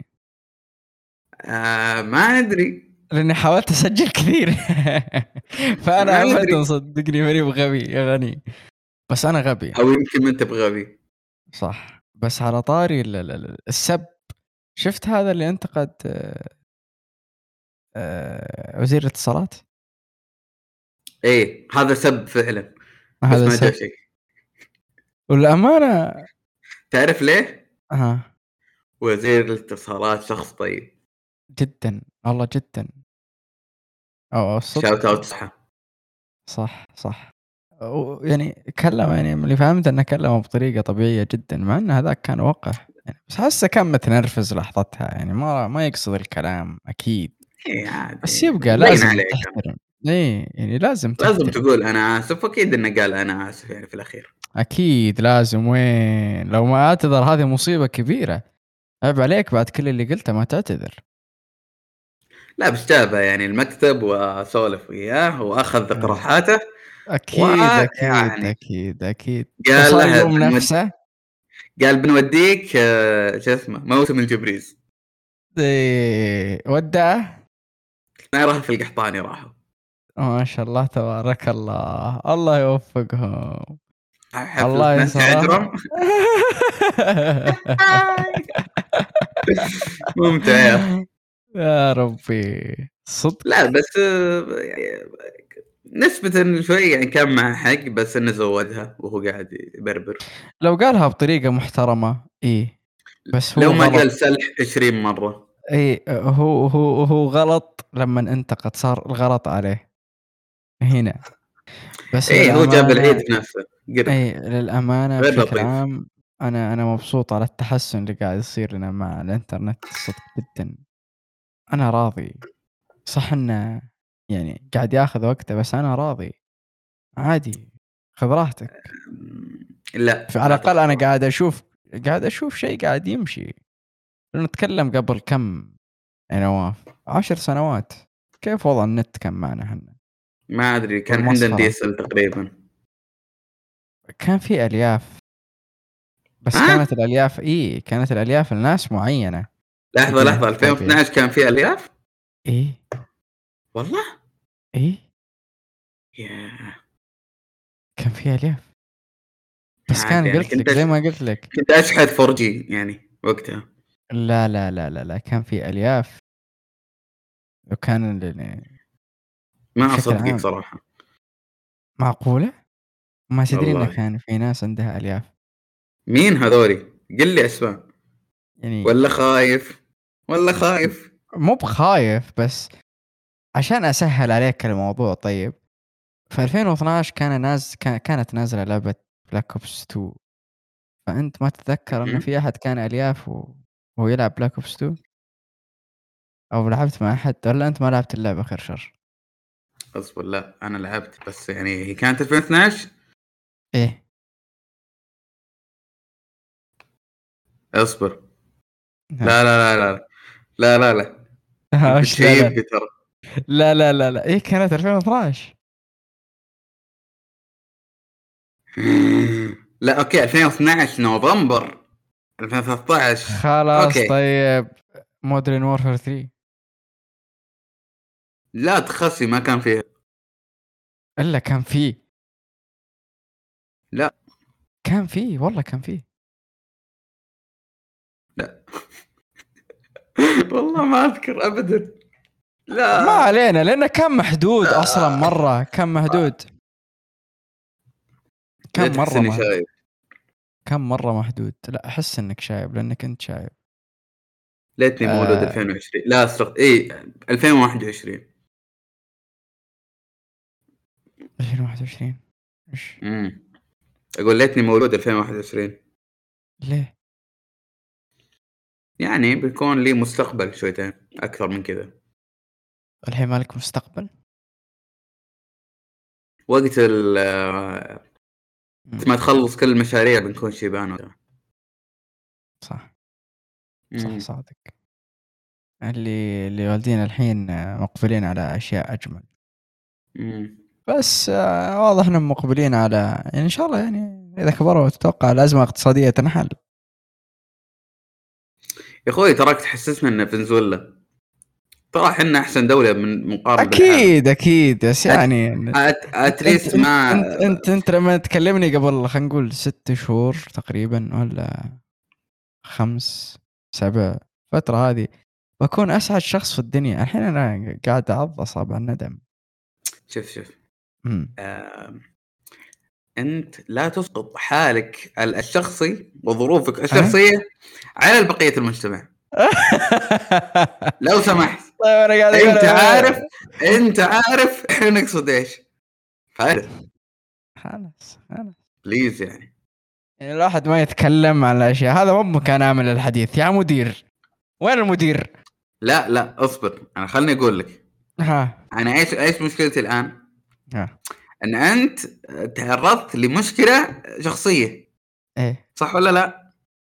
آه ما ندري لأني حاولت أسجل كثير. فأنا. ابدا صدقني ماني بغبي يا غني. بس أنا غبي. أو يمكن ما أنت بغبي. صح. بس على طاري ال- ال- ال- السب شفت هذا اللي انتقد آه، آه، وزير الاتصالات؟ إيه هذا سب فعلا بس هذا ما جاء سب. شيء. والأمانة تعرف ليه؟ ها وزير الاتصالات شخص طيب. جدا والله جدا. أو شاوت اوت صح. صح صح. يعني كلم يعني اللي فهمت إنه كلمة بطريقة طبيعية جدا مع إن هذاك كان وقح بس حاسه كان متنرفز لحظتها يعني ما ما يقصد الكلام أكيد. إيه بس يبقى لازم. تحترم. إيه يعني لازم لازم تحترم. تقول أنا آسف أكيد إنه قال أنا آسف يعني في الأخير. أكيد لازم. وين؟ لو ما أعتذر هذه مصيبة كبيرة. عيب عليك بعد كل اللي قلته ما تعتذر. لا بس جابه يعني المكتب وسولف وياه وأخذ اقتراحاته أكيد أكيد يعني. أكيد أكيد. قال بنود- نفسه قال بنوديك آه، شو اسمه موسم الجبريز. إيه، ودعه ما راح في القحطاني راحوا. ما شاء الله تبارك الله. الله يوفقهم. الله يسعدهم. ممتع يا. يا ربي. صدق. لا بس آه، يعني نسبة شوي يعني كان معه حق بس إنه زودها وهو قاعد يبربر. لو قالها بطريقة محترمة إيه. بس هو لو ما. قال سلح 20 مرة. اي هو هو هو غلط لما انتقد صار الغلط عليه. هنا. بس إيه هو جاب العيد بنفسه قرب. اي للأمانة بشكل. عام أنا أنا مبسوط على التحسن اللي قاعد يصير لنا مع الإنترنت الصدق جدا. أنا راضي. صح إنه يعني قاعد ياخذ وقته بس أنا راضي. عادي خذ راحتك. لا على الأقل أنا قاعد أشوف قاعد أشوف شيء قاعد يمشي. نتكلم قبل كم يا نواف عشر سنوات. كيف وضع النت كان معنا إحنا؟ ما أدري كان. عندنا DSL تقريبا. كان في ألياف. بس ها؟ كانت الألياف إي كانت الألياف لناس معينة. لحظة كان لحظه فيها. 2012 كان فيه ألياف؟ اي والله؟ اي يا كان فيها الياف بس عاد كان يعني قلت كنت لك زي أش- ما قلت لك. كنت أشحذ 4 جي يعني وقتها. لا لا لا لا لا كان في الياف وكان ال- ما بشكل أصدقك عام. صراحة. معقولة؟ ما تدري انه والله. كان في ناس عندها الياف مين هذولي؟ قل لي أسماء. يعني ولا خايف؟ ولا خايف؟ مو بخايف بس عشان أسهل عليك الموضوع طيب. في 2012 كان ناز كانت نازلة لعبة Black Ops 2 فأنت ما تتذكر انه في أحد كان ألياف وهو يلعب Black Ops 2 أو لعبت مع أحد؟ ولا أنت ما لعبت اللعبة خير شر؟ أصبر لا أنا لعبت بس يعني هي كانت 2012 إيه. أصبر. لا لا لا لا لا لا لا, آه، لا. ترى. لا لا لا لا. إيه كانت 2012 لا okay 2012 نوفمبر 2013 خلاص okay. طيب. Modern Warfare 3 لا تخسي ما كان فيها إلا كان فيه. لا. كان فيه والله كان فيه. والله ما أذكر ابدا. لا. ما علينا لأنه كان محدود أصلا مرة كان محدود. لا كم مرة محدود. كم مرة محدود. لا أحس إنك شايب لأنك أنت شايب. ليتني مولود آه. 2020 لا استغ... اي 2021 2021 إيش؟ امم أقول ليتني مولود 2021 ليه؟ يعني بيكون لي مستقبل شويتين أكثر من كذا. الحين مالك مستقبل؟ وقت ال ما تخلص كل المشاريع بنكون شيبان وكذا. صح. صح صادق. اللي اللي والدينا الحين مقبلين على أشياء أجمل. مم. بس آه، واضح إنهم مقبلين على يعني إن شاء الله يعني إذا كبروا تتوقع الأزمة الاقتصاديه تنحل. يا أخوي تراك تحسسنا إن فنزويلا. ترى إحنا أحسن دولة من مقارنة أكيد أكيد. بس يعني اتليست انت ما انت, انت أنت لما تكلمني قبل خلينا نقول ست شهور تقريبا ولا خمس سبع فترة هذه بكون أسعد شخص في الدنيا. الحين أنا قاعد أعض أصابع الندم. شوف شوف. آم، أنت لا تسقط حالك ال- الشخصي وظروفك الشخصية على بقية المجتمع. لو سمحت. طيب أنا قاعد أنت عارف أنت عارف إحنا نقصد إيش. فعلا خلاص خلاص. please يعني. يعني الواحد ما يتكلم عن الأشياء. هذا مو مكان عامل الحديث يا مدير. وين المدير؟ لا لا أصبر. أنا خلني أقول لك. ها. أنا إيش إيش مشكلتي الآن؟ ها. إن أنت تعرضت لمشكلة شخصية. إيه. صح ولا لا؟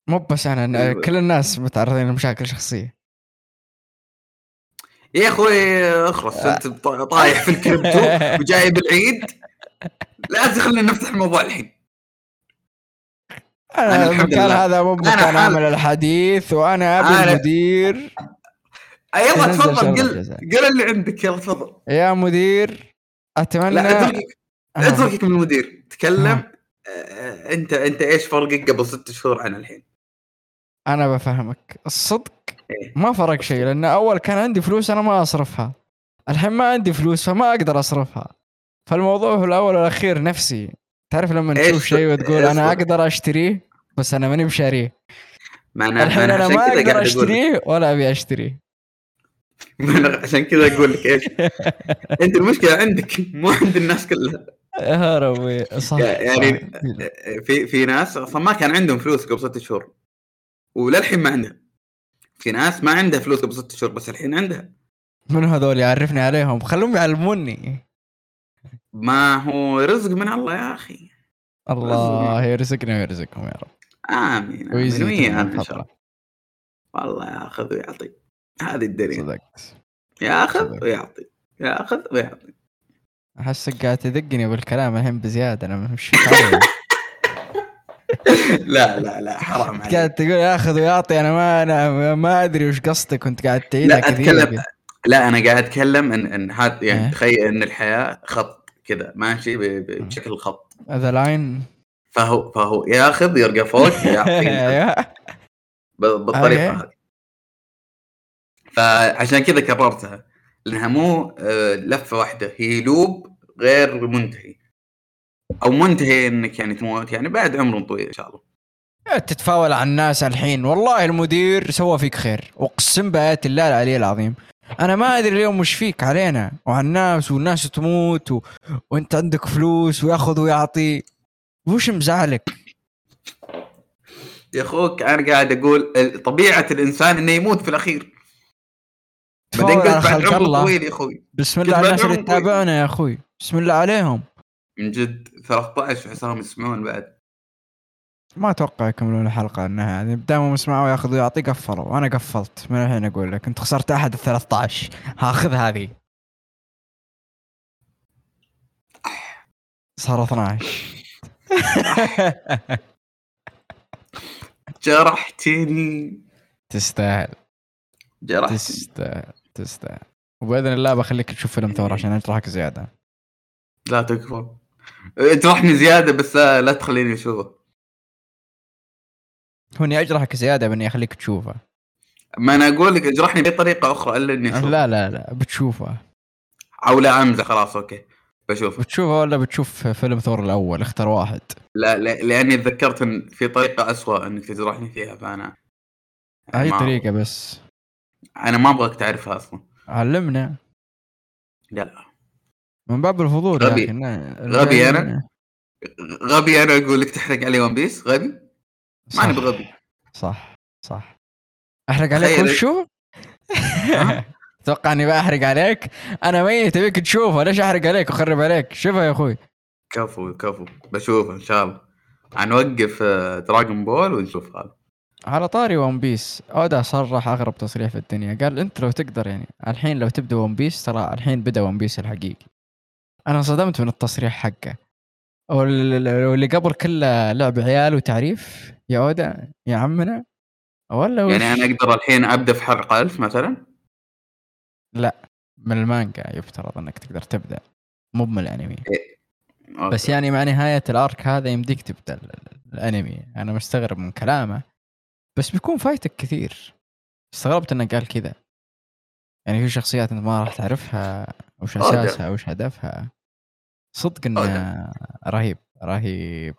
مو بس أنا أيوة. كل الناس متعرضين لمشاكل شخصية. يا أخوي اخرس انت ط- طايح في الكريبتو وجايب العيد لا تخلينا نفتح الموضوع الحين أنا أنا الحمد المكان لله. هذا مو مكان عامل الحديث وأنا أبي المدير آه، يلا تفضل قل. قل اللي عندك يلا تفضل يا مدير اتمنى لا اتركك آه. اتركك من المدير تكلم آه. آه، انت أنت إيش فرقك قبل ست شهور عن الحين؟ أنا بفهمك الصدق. ما فرق شيء لأن أول كان عندي فلوس أنا ما أصرفها. الحين ما عندي فلوس فما أقدر أصرفها. فالموضوع في الأول والأخير نفسي. تعرف لما تشوف شيء وتقول أنا. أقدر أشتريه؟ بس أنا ماني بشاريه. ما أنا الحين أنا ما أقدر أشتريه ولا أبي أشتريه. عشان كذا أقول لك إيش؟ أنت المشكلة عندك مو عند الناس كلها. يا ربي صح يعني صح. في في ناس أصلا ما كان عندهم فلوس قبل ست شهور وللحين ما عندها. في ناس ما عندها فلوس قبل ست شهور بس الحين عندها. من هذول يعرفني عليهم؟ خلوهم يعلموني. ما هو رزق من الله يا أخي. الله يرزقنا ويرزقهم يا رب. آمين آمين من إن شاء الله. والله ياخذ ويعطي. هذه الدنيا. صدقت. ياخذ. ويعطي. ياخذ ويعطي. احسك قاعد تدقني بالكلام الحين بزيادة أنا مش لا لا لا حرام قاعد عليك تقول ياخذ ويعطي أنا ما أنا ما أدري وش قصدك كنت قاعد تعيدها لا كثير أتكلم لا أنا قاعد أتكلم إن إن هذا يعني إيه. تخيل إن الحياة خط كذا ماشي بشكل خط. The Line فهو فهو ياخذ يرقى فوق يعطي بالطريقة. هذه. فعشان كذا كررتها لأنها مو آه، لفة واحدة هي loop غير منتهي. أو منتهي إنك يعني تموت يعني بعد عمر طويل إن شاء الله. تتفاول على الناس الحين. والله المدير سوى فيك خير. أقسم بايات الله العلي العظيم. أنا ما أدري اليوم وش فيك علينا. وعلى الناس والناس تموت و... وأنت عندك فلوس ويأخذ ويعطي. وش مزعلك؟ يا أخوك أنا قاعد أقول طبيعة الإنسان إنه يموت في الأخير. بعدين قلت بعد عمر طويل يا أخوي. بسم الله الناس اللي. يتابعونا يا أخوي. بسم الله عليهم. من جد 13 حسام يسمعون بعد. ما أتوقع يكملون الحلقة إنها يعني دائما يسمعوا ياخذوا يعطي قفلوا. وأنا قفلت من الحين أقول لك. أنت خسرت أحد ال 13 هاخذ هذه. صار 12 جرحتني. تستاهل. جرحتني. تستاهل. تستاهل. وبإذن الله بخليك تشوف فيلم ثور عشان اجرحك زياده لا تكفى. اجرحني زيادة بس لا, لا تخليني أشوفه. هو اني أجرحك زيادة بإني أخليك تشوفه. ما أنا أقول لك أجرحني بطريقه أخرى إلا إني أشوفه. لا لا لا بتشوفه. أو لا أمزح خلاص أوكي. بشوفه. بتشوفه ولا بتشوف فيلم ثور الأول؟ اختر واحد. لا, لا لأني تذكرت إن في طريقة أسوأ إنك تجرحني فيها فأنا اي طريقة بس. أنا ما أبغاك تعرفها أصلا. علمنا. لا. من باب الفضول غبي. غبي أنا؟ غبي أنا أقول لك تحرق علي ون بيس غبي؟ صح. ماني بغبي. صح صح. أحرق عليك وشو؟ تتوقع إني بحرق عليك؟ أنا ميت أبيك تشوفه. ليش أحرق عليك وأخرب عليك؟ شوفها يا أخوي. كفو كفو. بشوفه إن شاء الله. هنوقف Dragon Ball ونشوف هذا. على طاري One Piece أودا صرح أغرب تصريح في الدنيا. قال أنت لو تقدر يعني الحين لو تبدأ One Piece ترى الحين بدأ One Piece الحقيقي. أنا انصدمت من التصريح حقه. وال- واللي قبل كله لعب عيال وتعريف. يا أودا يا عمنا. ولا وش؟ يعني أنا أقدر الحين أبدأ في حلقة 1000 مثلا؟ من المانجا يفترض إنك تقدر تبدأ. مو من الأنمي. أوكي. بس يعني مع نهاية الأرك هذا يمديك تبدأ ال- ال- الأنمي. أنا مستغرب من كلامه. بس بيكون فايتك كثير. استغربت إنه قال كذا. يعني في شخصيات أنت ما راح تعرفها. وش أودا. أساسها وش هدفها؟ صدق إنه أودا. رهيب رهيب.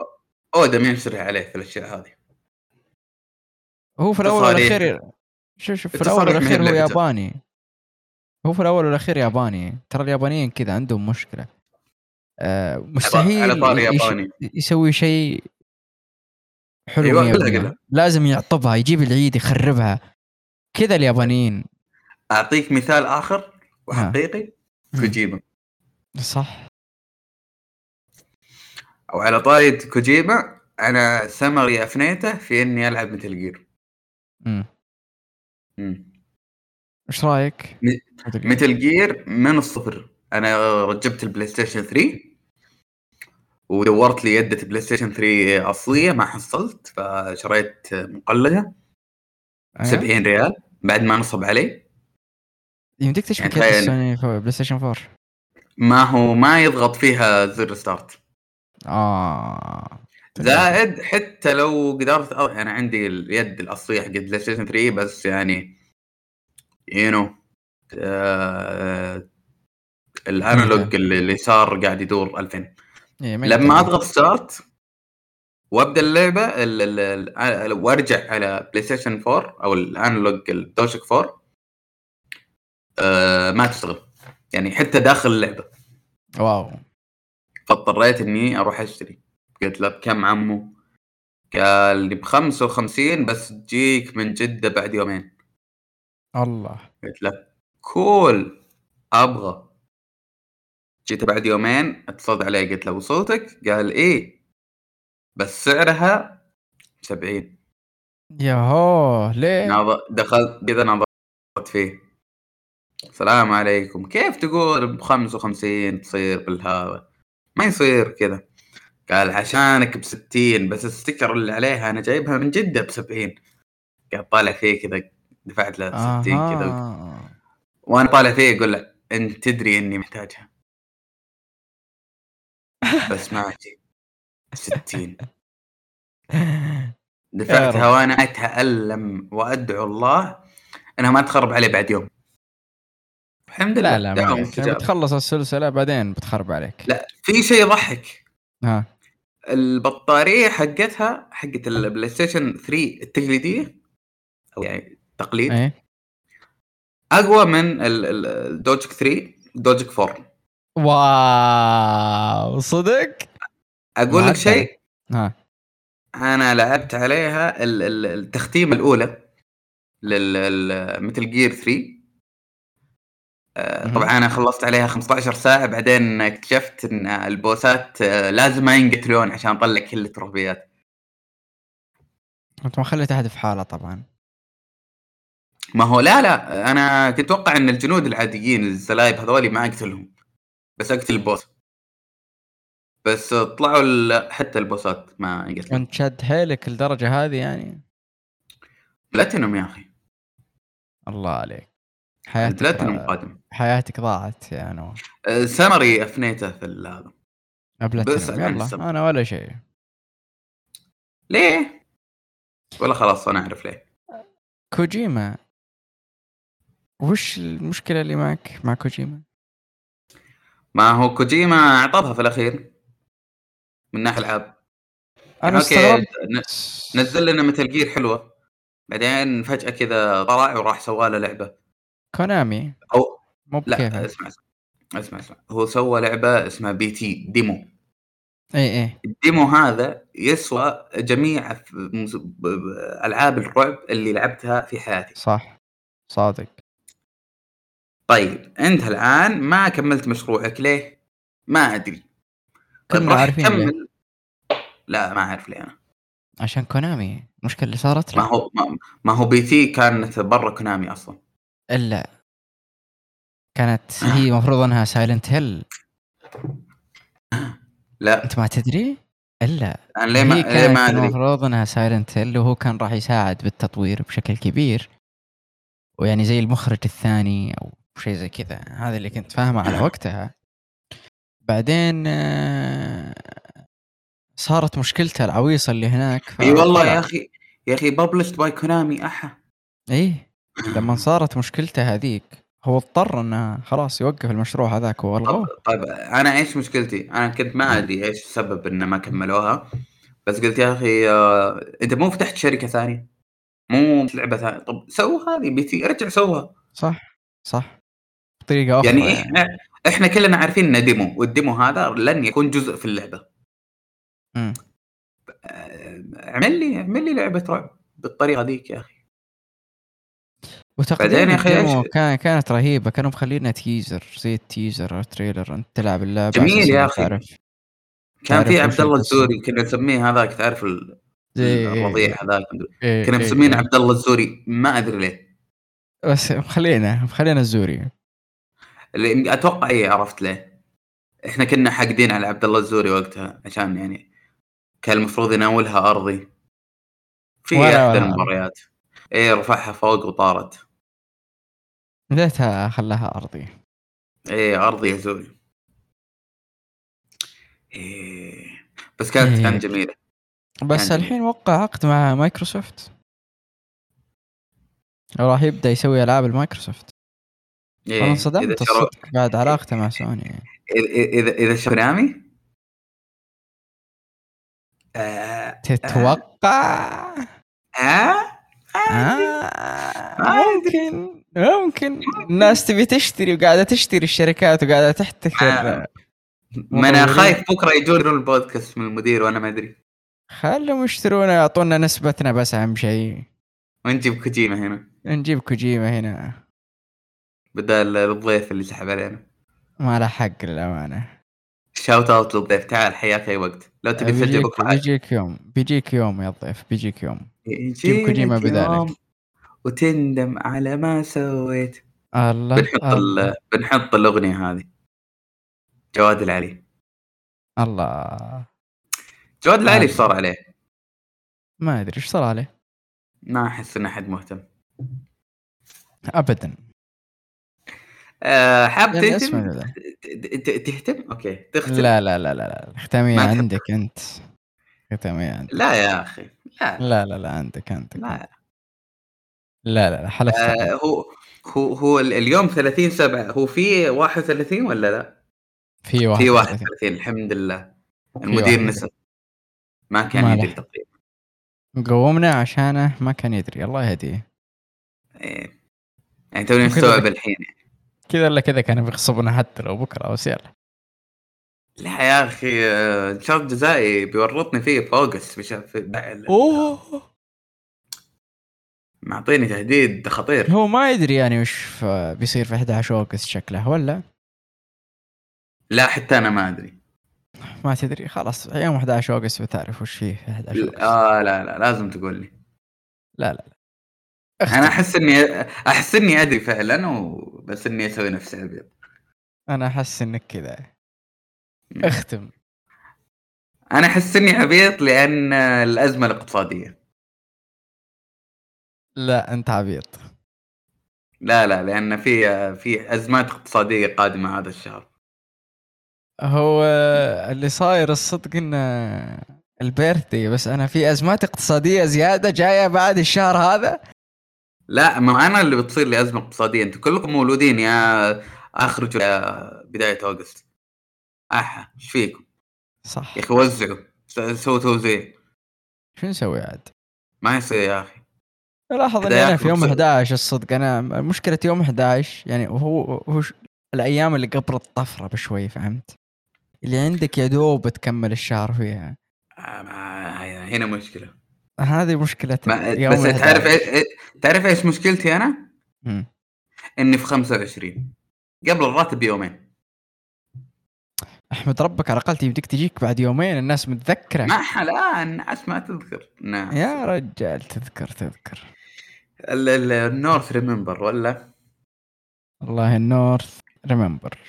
اودا ما ينشرح عليه في الأشياء هذه. هو في الأول. والأخير شوف شوف في الأول والأخير هو. ياباني. هو في الأول والأخير ياباني. ترى اليابانيين كذا عندهم مشكلة. آه مستحيل على طاري يش- ياباني. يسوي شيء حلو أيوة،. لازم يعطبها يجيب العيد يخربها. كذا اليابانيين. أعطيك مثال آخر وحقيقي. كوجيما صح أو على طاري كوجيما أنا سمري أفنيته في إني ألعب مثل جير مم. مم. إيش رأيك؟ Metal Gear من الصفر أنا ركبت ال PlayStation 3 ودورت لي يدة PlayStation 3 أصلية ما حصلت فشريت مقلدة أيوة. 70 ريال بعد ما نصب علي يمديك تشبك يعني ال Sony PlayStation 4 ما هو ما يضغط فيها زر start. آه. زائد حتى لو قدرت أو أنا عندي اليد الأصلية حق PlayStation 3 بس يعني you know آه ال analog اللي صار قاعد يدور 2000 إيه، ما لما. أضغط start وأبدأ اللعبة ال- ال- ال- وارجع على PlayStation 4 أو ال analog ال DualShock 4 آه ما تشتغل. يعني حتى داخل اللعبة. واو. فاضطريت إني أروح أشتري. قلت له بكم عمو؟ قال لي ب 55 بس تجيك من جدة بعد يومين. الله. قلت له كول أبغى. جيت بعد يومين اتصلت عليه قلت له وصلتك؟ قال إيه. بس سعرها 70 يا هو ليه؟ دخلت كذا نظرت فيه. السلام عليكم. كيف تقول ب 55 تصير بالهذا ما يصير كذا. قال عشانك ب 60 بس الستيكر اللي عليها أنا جايبها من جدة ب 70 قاعد طالع فيه كذا دفعت له 60 كذا. وأنا طالع فيه أقول له أنت تدري إني محتاجها. بس ما أجي 60 دفعتها. وأنا أتألم وأدعو الله إنها ما تخرب علي بعد يوم. الحمد لله. لا لا مستجابة. بتخلص السلسلة بعدين بتخرب عليك. لا في شيء يضحك. ها. البطارية حقتها حقت ال PlayStation 3 التقليدية أو يعني تقليد. إيه. أقوى من ال- ال- ال DualShock 3 DualShock 4 wow صدق؟ أقول لك. شيء. ها. أنا لعبت عليها ال- ال- التختيمه الأولى لل مثل جير 3 آه، مهم. طبعا أنا خلصت عليها 15 ساعة بعدين اكتشفت إن البوسات آه، لازم ما ينقتلون عشان أطلع كل التروفيات أنت ما خليت أحد في حاله طبعا. ما هو لا لا أنا كنت أتوقع إن الجنود العاديين الزلايب هذولي ما أقتلهم بس أقتل البوس. بس طلعوا حتى البوسات ما يقتلون. أنت شد حيلك الدرجه هذه يعني؟ بلاتينوم يا أخي. الله عليك. حياتك البلاتينوم قادم. حياتك ضاعت يا نواف آه، سمري أفنيته في ال- هذا بلاتينوم بس يلا. أنا ولا شيء. ليه؟ ولا خلاص أنا أعرف ليه. كوجيما. وش المشكلة اللي معك مع كوجيما؟ ما هو كوجيما اعطاها في الأخير من ناحية العاب أنا okay، استغربت. ن- نزل لنا Metal Gear حلوة. بعدين فجأة كذا طلع وراح سوى له لعبة. Konami. أو مو لا اسمع اسمع اسمع هو سوى لعبة اسمها P.T. demo. إي إي. ال demo هذا يسوى جميع ألعاب الرعب اللي لعبتها في حياتي. صح. صادق. طيب أنت الآن ما كملت مشروعك ليه؟ ما أدري. طيب كنا عارفين. كمل لا ما أعرف ليه أنا. عشان Konami. المشكلة اللي صارت ما هو ما, ما هو P.T. كانت برا Konami أصلا. ألا. كانت هي المفروض أنها Silent Hill لا. أنت ما تدري؟ ألا. أنا ليه ما هي ليه ما أدري؟ المفروض أنها Silent Hill وهو كان راح يساعد بالتطوير بشكل كبير. ويعني زي المخرج الثاني أو شيء زي كذا. هذا اللي كنت فاهمه على وقتها. بعدين آه، صارت مشكلته العويصة اللي هناك إي والله. يا أخي يا أخي ببلشت باي كونامي أحا. إيه لما صارت مشكلته هذيك هو اضطر إنه خلاص يوقف المشروع هذاك طب, والغوه طيب أنا إيش مشكلتي؟ أنا كنت ما أدري إيش السبب إنه ما كملوها بس قلت يا أخي آه، أنت مو فتحت شركة ثانية؟ مو لعبة ثانية؟ طب سو هذه P.T. ارجع سوها صح صح. بطريقة أخرى يعني إحنا إحنا كلنا عارفين انه demo وال demo هذا لن يكون جزء في اللعبة. مم. آه، اعمل لي اعمل لي لعبة رعب بالطريقة ذيك يا أخي. وتقديم ال demo كان كانت رهيبة كانوا مخلينا teaser زي ال teaser أو trailer إنت تلعب اللعبة جميل يا أخي. تعرف كان في عبد الله. الزوري كنا نسميه هذاك تعرف ال- زي الرضيع هذاك إيه. كنا إيه مسمينه إيه. عبد الله الزوري. ما أدري ليه. بس مخلينا مخلينا الزوري. اللي أتوقع إيه عرفت ليه. إحنا كنا حاقدين على عبد الله الزوري وقتها عشان يعني كان المفروض يناولها أرضي. في أحدى. المباريات. إيه رفعها فوق وطارت. ليتها خلاها أرضي. إيه أرضي يا زوري إيه بس كانت إيه. كانت جميلة. بس كان الحين وقع عقد مع مايكروسوفت. راح يبدأ يسوي ألعاب المايكروسوفت إيه. أنا انصدمت الصدق بعد علاقته مع سوني. إذا إذا إذا شروا Konami آه تتوقع؟ آه آه ما ممكن. ممكن الناس تبي تشتري وقاعدة تشتري الشركات وقاعدة تحتكر آه. ما أنا. خايف بكرة يجون البودكاست من المدير وأنا ما أدري. خلهم يشترونا يعطونا نسبتنا بس أهم شيء. ونجيب كوجيما هنا. نجيب كوجيما هنا. بدل الضيف اللي سحب علينا. ما له حق للأمانة. shout out للضيف. تعال حياك أي وقت. لو تبي تسجل بكرة. بيجيك يوم. بيجيك يوم يا الضيف بيجيك يوم. يجيك كوجيما بذلك. وتندم على ما سويت. الله بنحط الله, ال... بنحط الأغنية هذه. جواد العلي. الله. جواد العلي إيش صار عليه؟ ما أدري إيش صار عليه. ما أحس ان احد مهتم. ابدا. أه حاب يعني تختم؟ تختم؟ okay تختم. لا لا لا لا لا الختامية عندك أنت. ختامية عندك. لا يا أخي لا. لا لا لا عندك عندك لا. لا لا لا حلفت آه. هو هو هو ال- اليوم 30 7 هو في 31 ولا لا؟ في واحد في 31 الحمد لله المدير. نسى ما كان ما يدري. تقريبا قومنا عشانه ما كان يدري الله يهديه إيه. يعني توني مستوعب الحين كذا ولا كذا كان بيغصبنا حتى لو بكرة بس يلا لا يا أخي آه، شرط جزائي بيورطني فيه في اوغست في شهر- في أوه معطيني تهديد خطير. هو ما يدري يعني وش بيصير في 11 August شكله ولا؟ لا حتى أنا ما أدري. ما تدري خلاص يوم 11 August بتعرف وش فيه في 11 August آه لا لا لازم تقول لي. لا لا لا. أنا أحس إني أحس إني أدري فعلا وبس إني أسوي نفسي أبيض. أنا أحس إنك كذا. اختم. أنا أحس إني عبيط لأن الأزمة الاقتصادية. لا أنت عبيط. لا لا لأن في في أزمات اقتصادية قادمة هذا الشهر. هو اللي صاير الصدق إنه البيرثدي بس أنا في أزمات اقتصادية زيادة جاية بعد الشهر هذا؟ لا ما أنا اللي بتصير لي أزمة اقتصادية. أنتم كلكم مولودين يا آخر يا بداية أوغست. أحا إيش فيكم؟ صح. يا أخي وزعوا. سووا توزيع. شو نسوي عاد؟ ما يصير يا أخي. لاحظ إني أنا في يوم مبسوط. 11 الصدق أنا مشكلة يوم 11 يعني هو هو الأيام اللي قبل الطفرة بشوي فهمت؟ اللي عندك يا دوب تكمل الشهر فيها آه، هنا مشكلة هذه مشكلة ما يوم بس تعرف 11. إيش تعرف إيش مشكلتي أنا؟ مم. إني في 25 قبل الراتب بيومين أحمد ربك على الأقل يمديك تجيك بعد يومين الناس متذكرة ما لا الناس ما تذكر الناس يا رجال تذكر تذكر ال North remember ولا والله ال North remember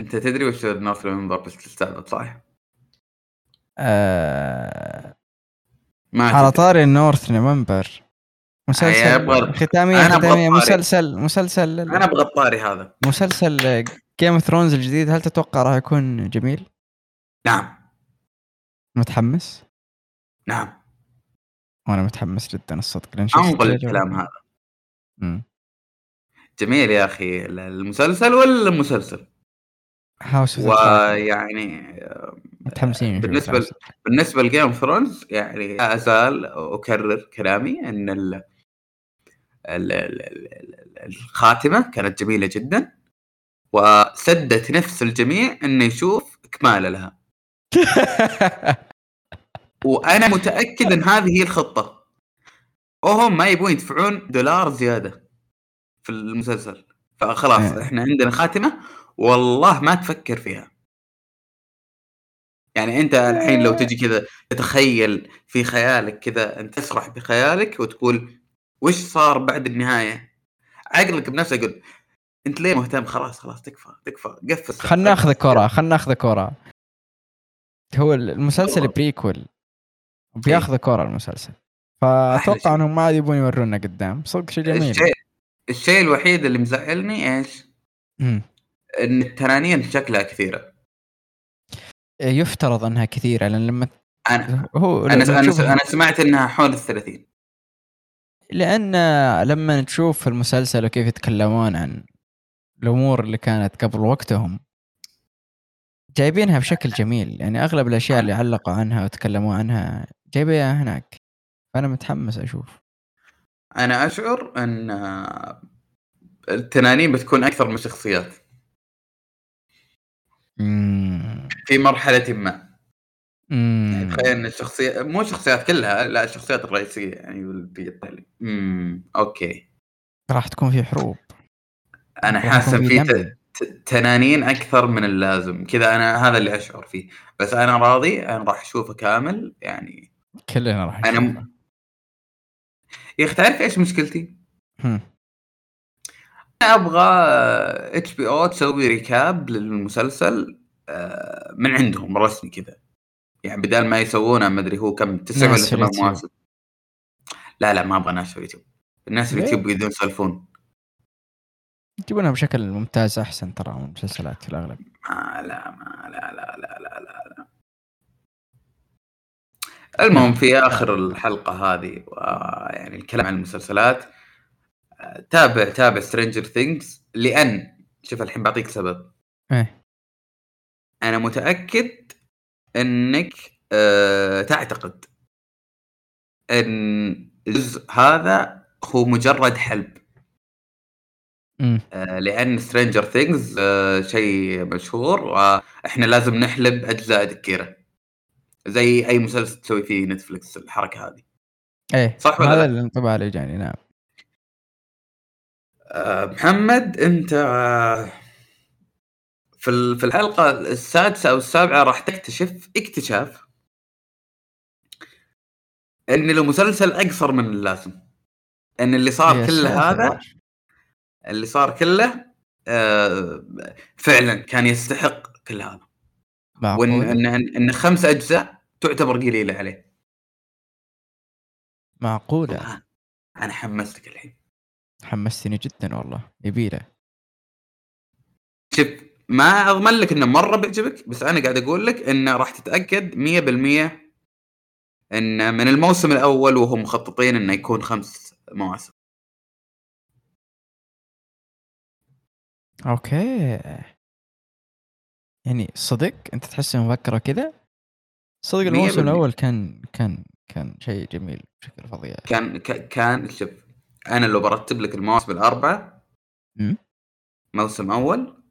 أنت تدري وش ال North remember بس تستعبط صح؟ آه ما على. طاري النورث ريمبر مسلسل ختامية أنا أبغى ختامية. مسلسل مسلسل أنا أبغى الطاري هذا مسلسل جيم اوف ثرونز الجديد هل تتوقع راح يكون جميل؟ نعم متحمس؟ نعم وأنا متحمس جدا الصدق لأن شفت انقل. الكلام هذا مم. جميل يا أخي ال- المسلسل ولا المسلسل هاوس ويعني متحمسين هاوس. بالنسبة ل Game of Thrones يعني لا أزال أكرر كلامي إن ال ال- ال- ال- الخاتمة كانت جميلة جدا وسدت نفس الجميع إنه يشوف اكمال لها وأنا متأكد إن هذه هي الخطة. وهم ما يبون يدفعون دولار زيادة في المسلسل. فخلاص إيه. إحنا عندنا خاتمة والله ما تفكر فيها. يعني أنت الحين لو تجي كذا تتخيل في خيالك كذا أنت تسرح بخيالك وتقول وش صار بعد النهاية؟ عقلك بنفسه يقول أنت ليه مهتم؟ خلاص خلاص تكفى تكفى قفل. خلنا ناخذ كرة خلنا ناخذ كرة هو المسلسل. بريكول بياخذ كرة المسلسل. أحلى فأتوقع. إنهم ما يبون يورونا قدام. صدق شيء جميل. الشيء الشيء الوحيد اللي مزعلني إيش؟ مم. إن التنانين شكلها كثيرة. يفترض أنها كثيرة لأن لما أنا هو أنا أنا أنا سمعت إنها حول ال 30 لأن لما تشوف المسلسل وكيف يتكلمون عن الأمور اللي كانت قبل وقتهم جايبينها بشكل جميل. يعني أغلب الأشياء اللي علقوا عنها وتكلموا عنها جايبينها هناك. فأنا متحمس أشوف. أنا أشعر أن التنانين بتكون أكثر من شخصيات. مم. في مرحلة ما. يعني. تخيل إن الشخصية مو الشخصيات كلها لا الشخصيات الرئيسية يعني امم أوكي. راح تكون في حروب. أنا حاسس في ت- تنانين أكثر من اللازم. كذا أنا هذا اللي أشعر فيه. بس أنا راضي أنا راح أشوفه كامل يعني كلنا راح أنا. م... يا أخي تعرف إيش مشكلتي؟ هم. أنا أبغى HBO تسوي recap للمسلسل آه، من عندهم رسمي كذا. يعني بدال ما يسوونه ما أدري هو كم تسع ولا ثمان مواسم. لا لا ما أبغى ناس في اليوتيوب الناس في اليوتيوب يقدرون يسولفون. يجيبونها بشكل ممتاز أحسن ترى من المسلسلات في الأغلب. ما لا ما لا لا لا لا لا, لا. المهم في آخر الحلقة هذه يعني الكلام عن المسلسلات تابع تابع Stranger Things لأن شوف الحين بعطيك سبب. إيه. أنا متأكد إنك أه تعتقد إن الجزء هذا هو مجرد حلب. آه لأن Stranger Things آه شيء مشهور وإحنا لازم نحلب أجزاء كثيرة. زي أي مسلسل تسوي فيه Netflix الحركة هذه. إيه صح ولا هذا الانطباع اللي جاني نعم. آه محمد أنت آه في في الحلقة السادسة أو السابعة راح تكتشف اكتشاف إن المسلسل أقصر من اللازم. إن اللي صار كله هذا اللي صار كله آه فعلا كان يستحق كل هذا. وإن إن إن خمس أجزاء تعتبر قليله عليه. معقولة؟ أنا حمستك الحين. حمستني جدا والله. يبيله شوف ما اضمن لك إنه مرة بيعجبك بس أنا قاعد أقول لك إنه راح تتأكد 100% ان من الموسم الأول وهم مخططين إنه يكون خمس مواسم. أوكي. يعني صدق؟ أنت تحس مفكره كذا؟ صدق الموسم الأول كان كان كان شيء جميل بشكل فظيع. كان كان شوف أنا لو برتب لك المواسم الأربعة موسم أول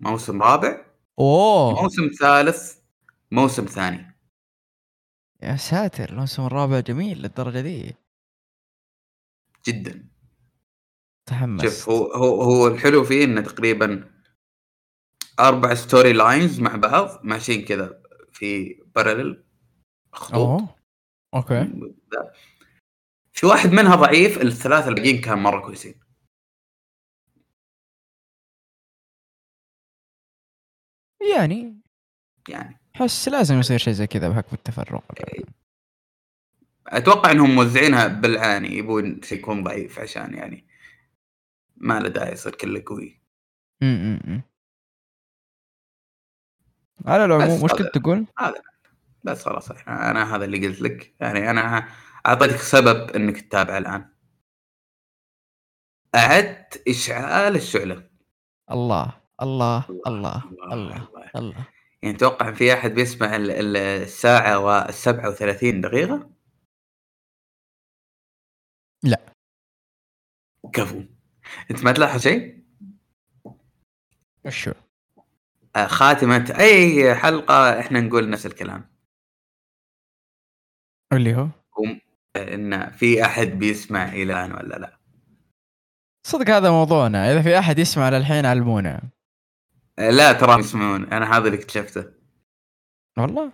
موسم رابع أوه. موسم ثالث موسم ثاني. يا ساتر الموسم الرابع جميل للدرجة دي. جدا. تحمس. شوف هو هو هو الحلو فيه إنه تقريبا أربع storylines مع بعض ماشيين كذا في parallel خطوط أوه. okay. في واحد منها ضعيف الثلاثة الباقيين كان مرة كويسين. يعني يعني. أحس لازم يصير شيء زي كذا بحكم التفرق. أتوقع إنهم موزعينها بالعاني يبون يكون ضعيف عشان يعني ما له داعي يصير كله قوي. على العموم وش كنت تقول؟ هذا. بس خلاص أنا هذا اللي قلت لك. يعني أنا أعطيتك سبب إنك تتابع الآن. اعدت إشعال الشعلة. الله الله الله الله الله. يعني توقع في أحد بيسمع الساعة والسبعة وثلاثين دقيقة؟ لا. كفو. أنت ما تلاحظ شيء؟ وشو؟ آه، خاتمة أي حلقة إحنا نقول نفس الكلام. اللي هو؟ إن في أحد بيسمع إلى الان ولا لا؟ صدق هذا موضوعنا. إذا في أحد يسمع للحين علمونا. آه، لا ترى يسمعون. أنا هذا اللي اكتشفته. والله؟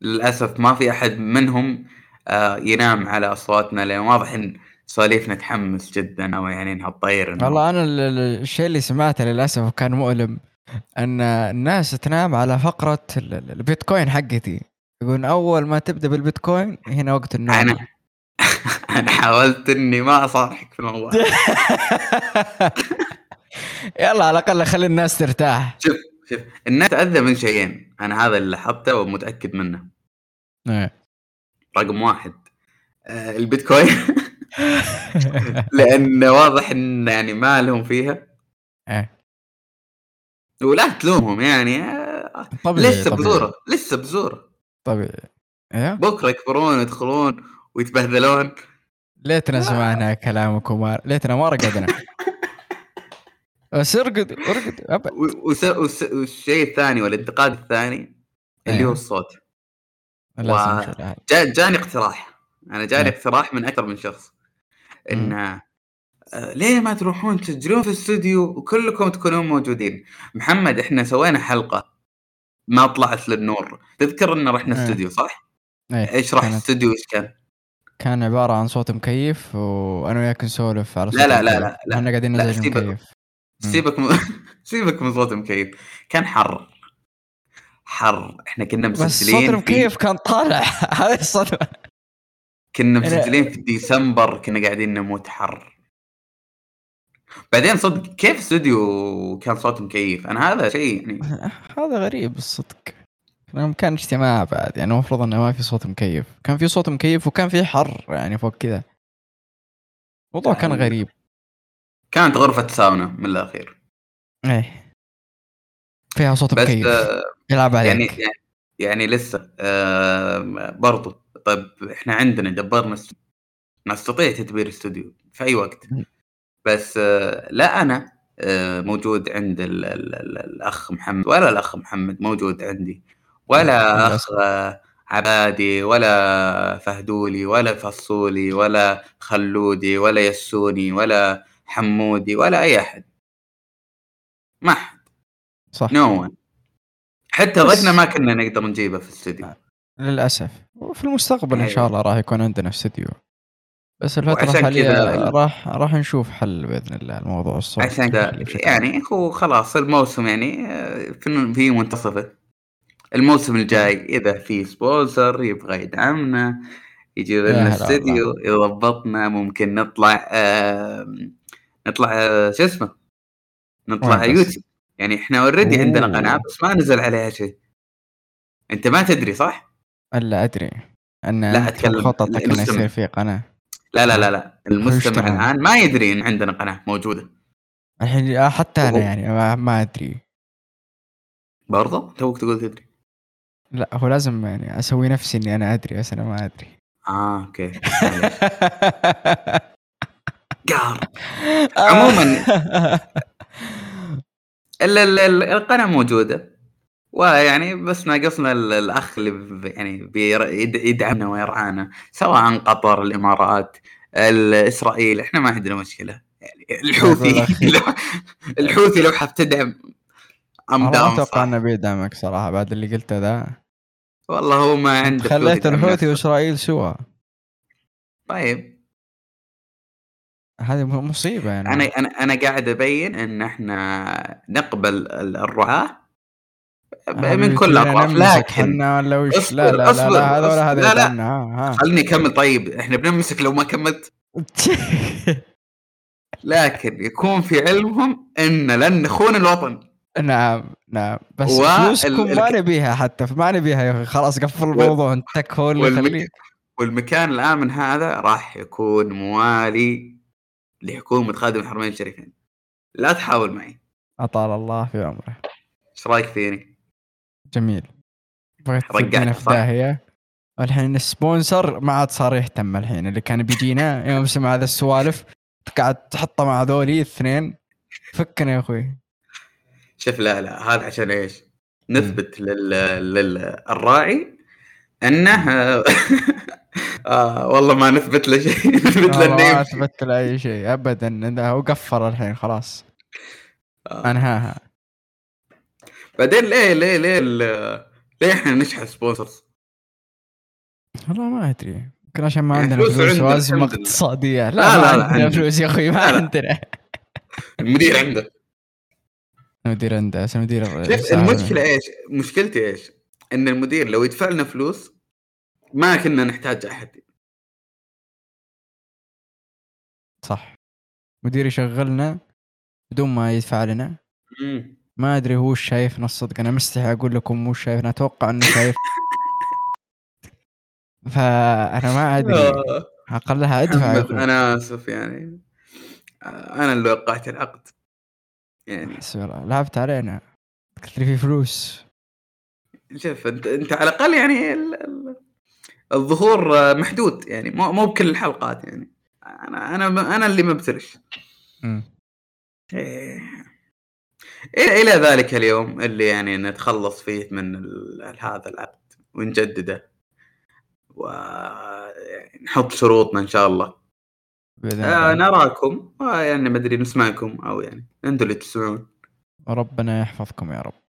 للأسف ما في أحد منهم آه، ينام على أصواتنا لأن واضح إن سواليفنا تحمس جدا أو يعني إنها تطير. والله أنا الشيء اللي سمعته للأسف وكان مؤلم أن الناس تنام على فقرة البيتكوين حقتي. يقول أول ما تبدأ بالبيتكوين هنا وقت النوم. أنا أنا حاولت إني ما أصارحك في الموضوع. يلا على الأقل خلي الناس ترتاح. شوف شوف الناس تأذى من شيئين. أنا هذا اللي لاحظته ومتأكد منه. إيه. رقم واحد. آه البيتكوين. لأن واضح إن يعني ما لهم فيها. إيه. ولا تلومهم يعني. آه، لسه. بزورة لسه بزورة. طبيعي إيه؟ بكرة يكبرون ويدخلون ويتبهدلون ليتنا سمعنا كلامكم ليتنا ما رقدنا؟ بس ارقد ارقد والشيء الثاني والانتقاد الثاني اللي هو إيه. الصوت و... جاني اقتراح. أنا جاني إيه. اقتراح من أكثر من شخص. إن آه، ليه ما تروحون تسجلون في الاستوديو وكلكم تكونون موجودين. محمد إحنا سوينا حلقة. ما طلعت للنور. تذكر ان رحنا إيه. استوديو صح؟ إيه إيش راح الاستوديو إيش كان؟ كان عبارة عن صوت مكيف وأنا وياك نسولف على صوت لا لا لا لا, لا. إحنا قاعدين نزعج مكيف. سيبك م... سيبك من صوت مكيف. كان حر. حر. إحنا كنا بس صوت مسجلين في المكيف كان طالع. هذه الصدمة. كنا يعني- مسجلين في ديسمبر كنا قاعدين نموت حر. بعدين صدق كيف استوديو كان صوت مكيف؟ أنا هذا شيء يعني. هذا غريب الصدق. كان اجتماع بعد يعني المفروض إنه ما في صوت مكيف. كان في صوت مكيف وكان في حر يعني فوق كذا. الموضوع كان يعني غريب. كانت غرفة ساونا من الأخير. إيه. فيها صوت بس مكيف. آه، يلعب عليك. يعني يعني, يعني لسه آه برضو طيب إحنا عندنا دبرنا نستطيع تدبير استوديو في أي وقت. بس آه لا أنا آه موجود عند ال ال ال الأخ محمد ولا الأخ محمد موجود عندي ولا للأسف. أخ عبادي ولا فهدولي ولا فصولي ولا خلودي ولا يسوني ولا حمودي ولا أي أحد ما حد صح نو no one. حتى ضيفنا ما كنا نقدر نجيبه في الاستوديو للأسف وفي المستقبل إن شاء أيوة. الله راح يكون عندنا استوديو بس الفترة الحالية راح راح نشوف حل بإذن الله الموضوع الصوت عشان كذا يعني هو خلاص الموسم يعني آه، في منتصفه الموسم الجاي إذا في sponsor يبغى يدعمنا يجيب لنا استديو يضبطنا ممكن نطلع آه نطلع آه شو اسمه نطلع؟ يوتيوب يعني إحنا already عندنا. قناة بس ما نزل عليها شيء أنت ما تدري صح؟ ألا أدري أن لا، أتكلم خططك إنه. يصير في قناة لا لا لا لا. المستمع. الآن ما يدري إن عندنا قناة موجودة. الحين آه، حتى أنا يعني ما, أدري. برضه توك تقول تدري. لا هو لازم يعني أسوي نفسي إني أنا أدري بس أنا ما أدري. آه أوكي. قار عموماً، ال- ال- القناة موجودة. ويعني بس ناقصنا ال- الأخ اللي يعني يدعمنا ويرعانا سواء قطر الإمارات ال- اسرائيل إحنا ما عندنا مشكلة. يعني الحوثي الحوثي لو حاب تدعم ام ما أتوقع إنه بيدعمك صراحة بعد اللي قلته ذا والله هو ما عنده خليت الحوثي. وإسرائيل سوا طيب. هذه م- مصيبة يعني. أنا أنا أنا قاعد أبين إن إحنا نقبل ال- الرعاة من كل الأطراف. لكن اصبر- لا لا لا, هذا ولا. هذا لا، لا. خلني أكمل. طيب إحنا بنمسك لو ما كملت. لكن يكون في علمهم إن لن نخون الوطن. نعم نعم. بس و- فلوسكم ال- ما نبيها حتى ما نبيها يا أخي. خلاص قفل الموضوع انتك هو اللي والمك- والمكان الآمن هذا راح يكون موالي لحكومة خادم الحرمين الشريفين. لا تحاول معي. أطال الله في عمره. إيش رأيك فيني؟ جميل بغيت تودينا في؟ داهيه الحين السبونسر ما عاد صار يهتم الحين اللي كان بيجينا يوم سمع هذا السوالف قاعد تحطه مع ذولي الاثنين فكنا يا أخوي شوف لا لا هذا عشان إيش؟ نثبت لل... للراعي إنه آه والله ما نثبت له شيء نثبت له ما. اثبت له أي شيء ابدا هو الحين خلاص آه. أنهاها بعدين ليه ليه ليه ليه إحنا نشحن سبونسرز؟ والله ما أدري يمكن عشان ما يعني عندنا فلوس وأزمة. اقتصادية لا, لا، لا، لا، عندنا. فلوس يا أخوي ما. عندنا المدير عنده المدير عنده بس المدير. المشكلة إيش؟ مشكلتي إيش؟ إن المدير لو يدفع لنا فلوس ما كنا نحتاج أحد صح مدير يشغلنا بدون ما يدفع لنا مم. ما أدري هو شايفنا الصدق أنا مستحي أقول لكم وش شايفنا أتوقع إنه شايف. فأنا ما أدري. آه، أقلها أدفع أنا آسف يعني. آه، أنا اللي وقعت العقد. يعني. حسبي الله. لعبت علينا. قلت لي في فلوس. شوف أنت أنت على الأقل يعني ال- ال- الظهور محدود يعني مو مو بكل الحلقات يعني. أنا أنا أنا اللي مبتلش. إيه. إلى إلى ذلك اليوم اللي يعني نتخلص فيه من هذا العقد ونجدده. ونحط شروطنا إن شاء الله. آه نراكم. يعني ما أدري نسمعكم أو يعني أنتم اللي تسمعون. ربنا يحفظكم يا رب.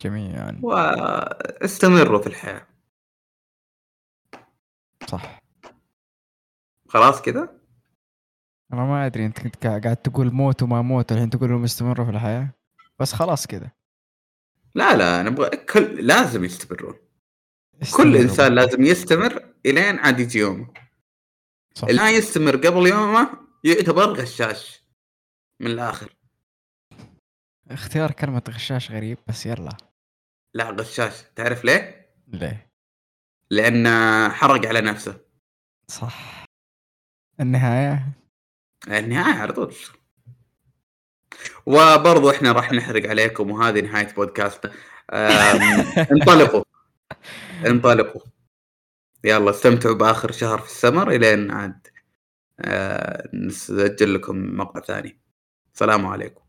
جميعا. واستمروا في الحياة. صح. خلاص كذا أنا ما أدري أنت كنت قاعد تقول موت وما موت الحين تقول لهم استمروا في الحياة؟ بس خلاص كذا لا لا نبغى كل لازم يستمرون. كل. إنسان لازم يستمر إلين عاد يجي يومه. صح. اللي ما يستمر قبل يومه يعتبر غشاش من الآخر. اختيار كلمة غشاش غريب بس يلا. لا غشاش. تعرف ليه؟ ليه؟ لأن حرق على نفسه. صح. النهاية؟ النهاية على طول. وبرضو إحنا راح نحرق عليكم وهذه نهاية بودكاست انطلقوا. انطلقوا. يلا استمتعوا بآخر شهر في السمر إلين عاد آه، نسجل لكم مقطع ثاني. السلام عليكم.